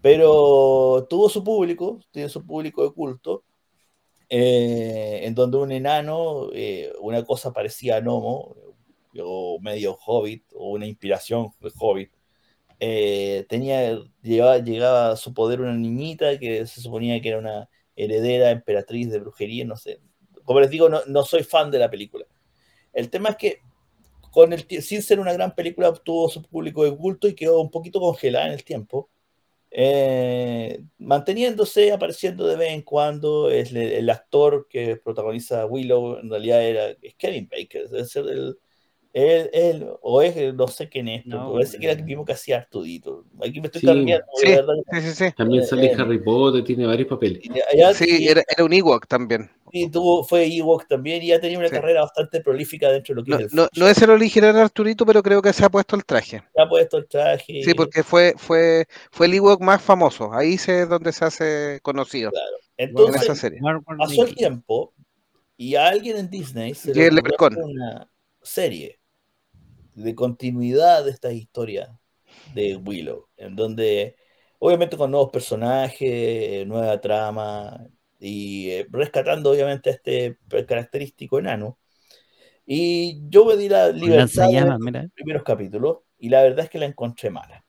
pero tuvo su público, tiene su público de culto, eh, en donde un enano, eh, una cosa parecía a Nomo, o medio hobbit, o una inspiración de hobbit, eh, tenía, llegaba, llegaba a su poder una niñita que se suponía que era una heredera, emperatriz de brujería, no sé. Como les digo, no, no soy fan de la película el tema es que con el, sin ser una gran película obtuvo su público de culto y quedó un poquito congelada en el tiempo. Eh, manteniéndose, apareciendo de vez en cuando, es el, actor que protagoniza Willow, en realidad era, Kevin Baker, debe ser el, Él, él, o es, no sé quién es, No, parece que era el mismo que hacía Artudito. Aquí me estoy Sí, cambiando, sí, verdad. Sí, sí, sí. También sale Eh, Harry Potter, tiene varios papeles. Sí, y- era, era un Ewok también. y tuvo, fue Ewok también y ha tenido una Sí. carrera bastante prolífica dentro de lo que No, es el no, es el original Arturito, pero creo que se ha puesto el traje. Se ha puesto el traje. Sí, porque fue, fue, fue el Ewok más famoso. Ahí es donde se hace conocido. en esa Entonces, serie. War- War pasó el tiempo y a alguien en Disney se Y le el serie de continuidad de esta historia de Willow, en donde obviamente con nuevos personajes, nueva trama y eh, rescatando obviamente a este característico enano. Y yo me di la libertad de lanzallamas, mira. los primeros capítulos y la verdad es que la encontré mala.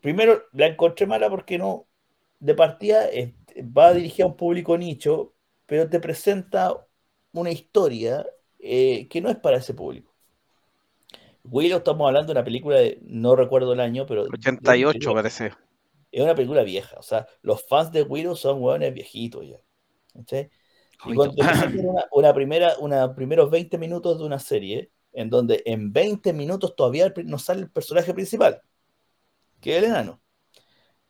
Primero, la encontré mala porque no, de partida eh, va dirigida a un público nicho, pero te presenta una historia eh, que no es para ese público. Willow, estamos hablando de una película de, no recuerdo el año, pero 88 parece. es una película vieja. O sea, los fans de Willow son hueones viejitos ya. ¿cachai? Y cuando una, una primera, una primeros 20 minutos de una serie, en donde en 20 minutos todavía no sale el personaje principal, que es el enano.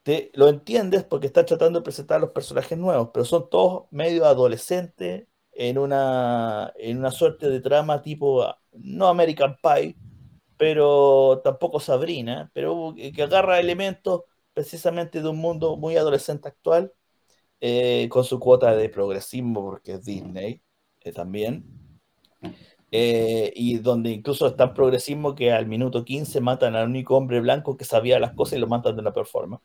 Te, lo entiendes porque están tratando de presentar los personajes nuevos, pero son todos medio adolescentes en una, en una suerte de trama tipo, ah, no American Pie, pero tampoco Sabrina, pero que agarra elementos precisamente de un mundo muy adolescente actual, eh, con su cuota de progresismo, porque es Disney eh, también, eh, y donde incluso es tan progresismo que al minuto 15 matan al único hombre blanco que sabía las cosas y lo matan de una performance.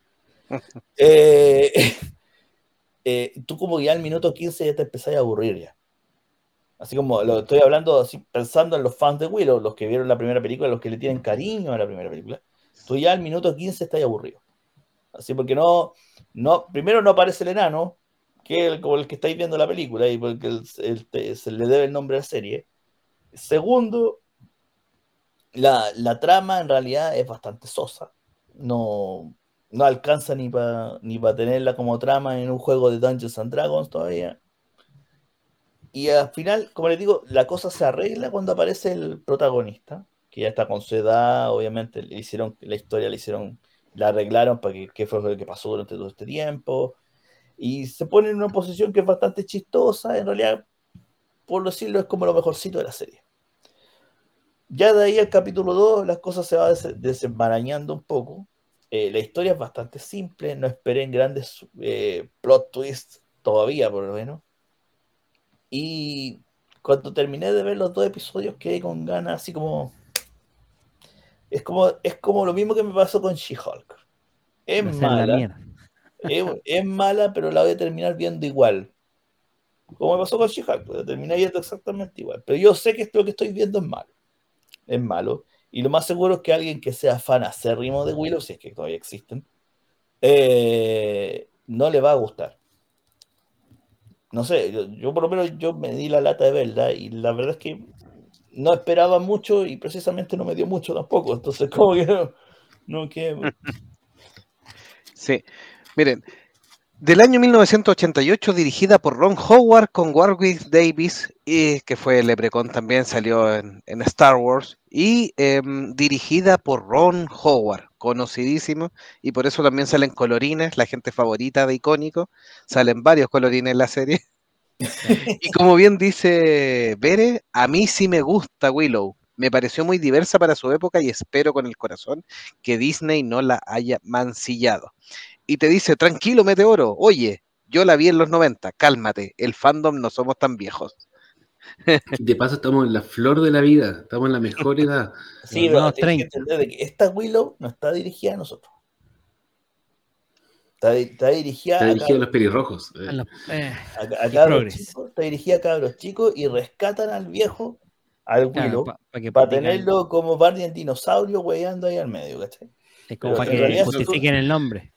Eh, eh, tú como ya al minuto 15 ya te empezás a aburrir ya. Así como lo estoy hablando así pensando en los fans de Willow, los que vieron la primera película, los que le tienen cariño a la primera película. Tú ya al minuto 15 estás aburrido. Así porque no, no, primero no aparece el enano, que el, como el que estáis viendo la película y porque se le debe el nombre a la serie. Segundo, la, la trama en realidad es bastante sosa. No, no alcanza ni para ni pa tenerla como trama en un juego de Dungeons and Dragons todavía. Y al final, como les digo, la cosa se arregla cuando aparece el protagonista, que ya está con su edad, obviamente le hicieron la historia, le hicieron, la arreglaron para que qué fue lo que pasó durante todo este tiempo. Y se pone en una posición que es bastante chistosa, en realidad, por decirlo, es como lo mejorcito de la serie. Ya de ahí al capítulo 2 las cosas se van des desenmarañando un poco. Eh, la historia es bastante simple, no esperen grandes eh, plot twists todavía, por lo menos. Y cuando terminé de ver los dos episodios quedé con ganas así como... Es como, es como lo mismo que me pasó con She-Hulk. Es mala, es, es mala, pero la voy a terminar viendo igual. Como me pasó con She-Hulk, la terminé viendo exactamente igual. Pero yo sé que esto que estoy viendo es malo. Es malo. Y lo más seguro es que alguien que sea fan acérrimo de Willow, si es que todavía existen, eh, no le va a gustar. No sé, yo, yo por lo menos yo me di la lata de verla y la verdad es que no esperaba mucho y precisamente no me dio mucho tampoco. Entonces, como que no, no que Sí. Miren, del año 1988, dirigida por Ron Howard con Warwick Davis, y que fue el Leprecon también, salió en, en Star Wars, y em, dirigida por Ron Howard, conocidísimo, y por eso también salen colorines, la gente favorita de Icónico, salen varios colorines en la serie. y como bien dice Bere, a mí sí me gusta Willow. Me pareció muy diversa para su época y espero con el corazón que Disney no la haya mancillado y te dice, tranquilo, Meteoro, oye, yo la vi en los 90, cálmate, el fandom no somos tan viejos. Y de paso estamos en la flor de la vida, estamos en la mejor edad. Sí, pero tienes que 30. entender de que esta Willow no está dirigida a nosotros. Está, está dirigida, Está a, dirigida a los pelirrojos. A los- eh, cabros, a- a y cabros chicos, está dirigida a cabros chicos y rescatan al viejo, al claro, Willow, pa- pa que para tenerlo como Barney en dinosaurio hueando ahí al medio, ¿cachai? Es como pero para que justifiquen el nombre.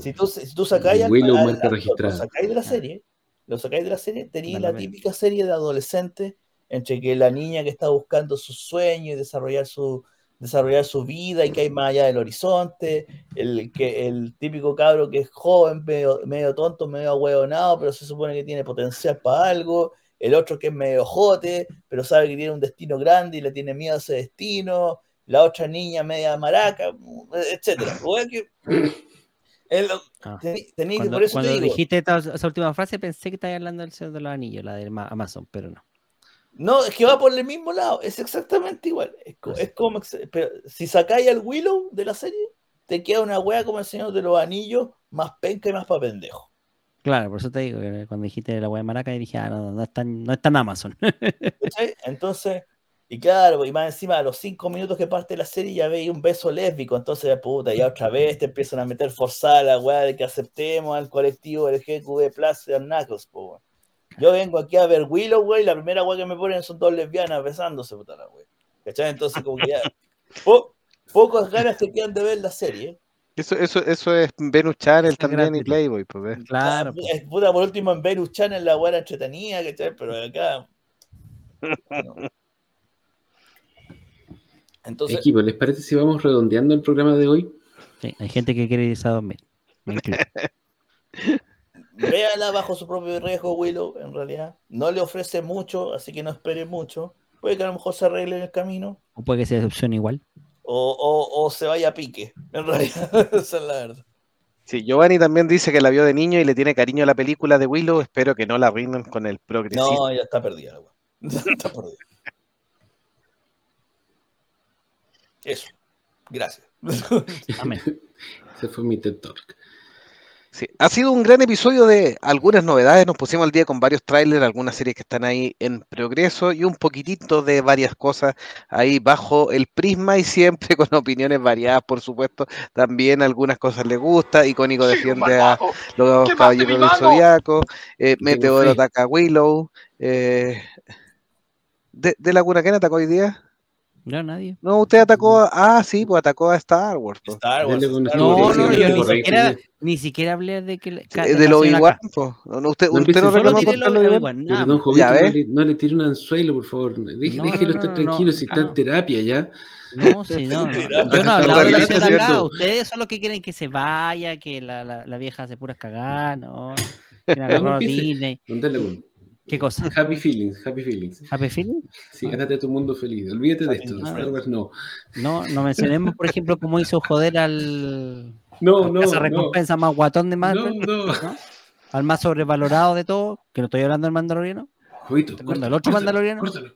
Si tú, si tú sacáis al, Willow al- al- lo sacáis de la Ah. serie, lo sacáis de la serie, tenéis la típica serie de adolescente entre que la niña que está buscando su sueño y desarrollar su, desarrollar su vida y que hay más allá del horizonte, el, que, el típico cabro que es joven, medio, medio tonto, medio ahueonado, pero se supone que tiene potencial para algo, el otro que es medio jote, pero sabe que tiene un destino grande y le tiene miedo a ese destino, la otra niña media maraca, etcétera. Weón, que- es lo- Ah. tení- tení que- Cuando, por eso cuando te dijiste esta- esa última frase pensé que estabas hablando del Señor de los Anillos, la de Ma- Amazon, pero no. No, es que va por el mismo lado, es exactamente igual. Es, es como, pero si sacáis al Willow de la serie, te queda una wea como el Señor de los Anillos, más penca y más pa' pendejo. Claro, por eso te digo, que cuando dijiste la wea de Maraca, dije, ah, no, no, es tan, no es tan Amazon. Entonces, y claro, y más encima a los cinco minutos que parte la serie ya veis un beso lésbico, entonces puta, ya otra vez te empiezan a meter forzada la weá de que aceptemos al colectivo LGQB Plus de Knuckles, po, weón. Yo vengo aquí a ver Willow, güey, y la primera weá que me ponen son dos lesbianas besándose, puta la weá. ¿Cachai? Entonces, como que ya. po- pocas ganas te quedan de ver la serie. Eso, eso, eso es Venus Channel Es también y. Playboy, pues. Claro, Ah, pues. es puta, por último en Venus Channel la weá entretenida, ¿cachai? Pero acá. no. Entonces, Equipo, ¿les parece si vamos redondeando el programa de hoy? Sí, hay gente que quiere irse a dormir. Véala bajo su propio riesgo, Willow, en realidad. No le ofrece mucho, así que no espere mucho. Puede que a lo mejor se arregle en el camino. o puede que se decepcione igual. O, o- o se vaya a pique, en realidad. Esa es la verdad. Sí, Giovanni también dice que la vio de niño y le tiene cariño a la película de Willow. Espero que no la arruinen con el progresismo. No, ya está perdida la. Está perdida. Eso. Gracias. Amén. Ese fue mi TED Talk. Sí, ha sido un gran episodio de algunas novedades. Nos pusimos al día con varios trailers, algunas series que están ahí en progreso y un poquitito de varias cosas ahí bajo el prisma y siempre con opiniones variadas, por supuesto. También algunas cosas le gusta. Icónico defiende a los caballeros del zodiaco. eh, Meteoro ataca a Willow. eh, de, ¿De Laguna quién atacó hoy día? No, nadie. No, usted atacó a. Ah, sí, pues atacó a Star Wars. pues. Star Wars. No, no, Sí, yo ni siquiera, ni siquiera hablé de que. de de la lo igual, pues. No, usted, No usted no Solo reclamó de Ya, no le, no le tire un anzuelo, por favor. Deje- No, déjelo no, estar no, tranquilo no, si está en terapia ya. No, sí, no, no. Yo no hablado de la realista, señora acá. Ustedes son los que quieren que se vaya, que la, la, la vieja hace puras cagadas, no. Que agarró a. Disney. ¿Qué cosa? Happy feelings, happy feelings. ¿Happy Feeling? Sí, gánate a tu mundo feliz. Olvídate de esto. Ah. Star Wars no. No, no mencionemos, por ejemplo, cómo hizo joder al. No, al no, no. recompensa más guatón de No, Marvel, no. ¿no? Al más sobrevalorado de todo, que no estoy hablando del Mandaloriano. Jovito, ¿Te acuerdas córtalo, del otro córtalo, mandaloriano? córtalo.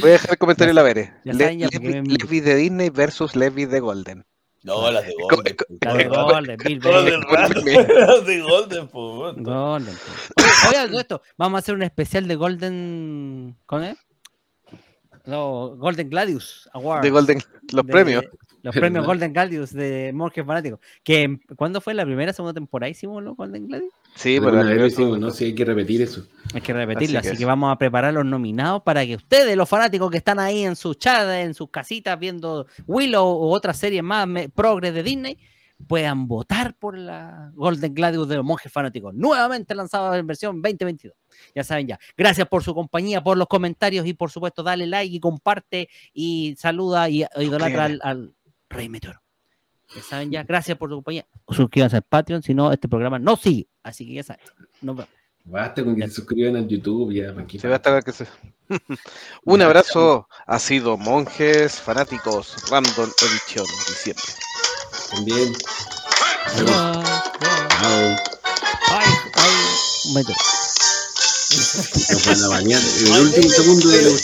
Voy a dejar el comentario en la Vere. ya Le- saben ya porque Levi- me- Levi de Disney versus Levi de Golden. No, las de Golden. co- La de. Golden, Bill. Las de Golden, po. weón. Golden. Oye, algo de esto. Vamos a hacer un especial de Golden. ¿Con él? No, Golden Gladius Award. De Golden, los de- premios. Los premios Golden Gladius de Monjes Fanáticos. Que, ¿Cuándo fue la primera, segunda temporada hicimos los Golden Gladius? Sí, por la vez lo primera hicimos, no sé, hay que repetir eso. Hay que repetirlo, Así así, que vamos a preparar los nominados para que ustedes, los fanáticos que están ahí en sus chat, en sus casitas viendo Willow o otras series más progres de Disney, puedan votar por la Golden Gladius de los monjes fanáticos, nuevamente lanzada en versión 2022. Ya saben ya. Gracias por su compañía, por los comentarios y por supuesto dale like y comparte y saluda y e idolatra al, al Rey Meteoro. Ya saben ya. Gracias por su compañía. Suscríbanse al Patreon, si no este programa no sigue. Así que ya saben. Nos vemos. Basta con que se suscriban al YouTube ya. ¿para qué? Se va a estar que se- Un abrazo. Ha sido Monjes Fanáticos Random Edition diciembre. También. Ay, un metro. Nos van a bañar. El último segundo de la Nuevo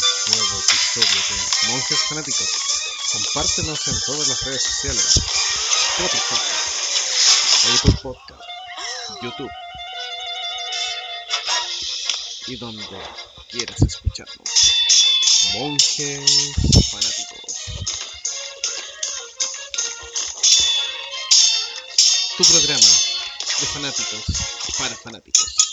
episodio de Monjes Fanáticos. Compártenos en todas las redes sociales. Spotify, Apple Podcast, YouTube y donde quieras escucharnos. Monjes Fanáticos. Tu programa de fanáticos para fanáticos.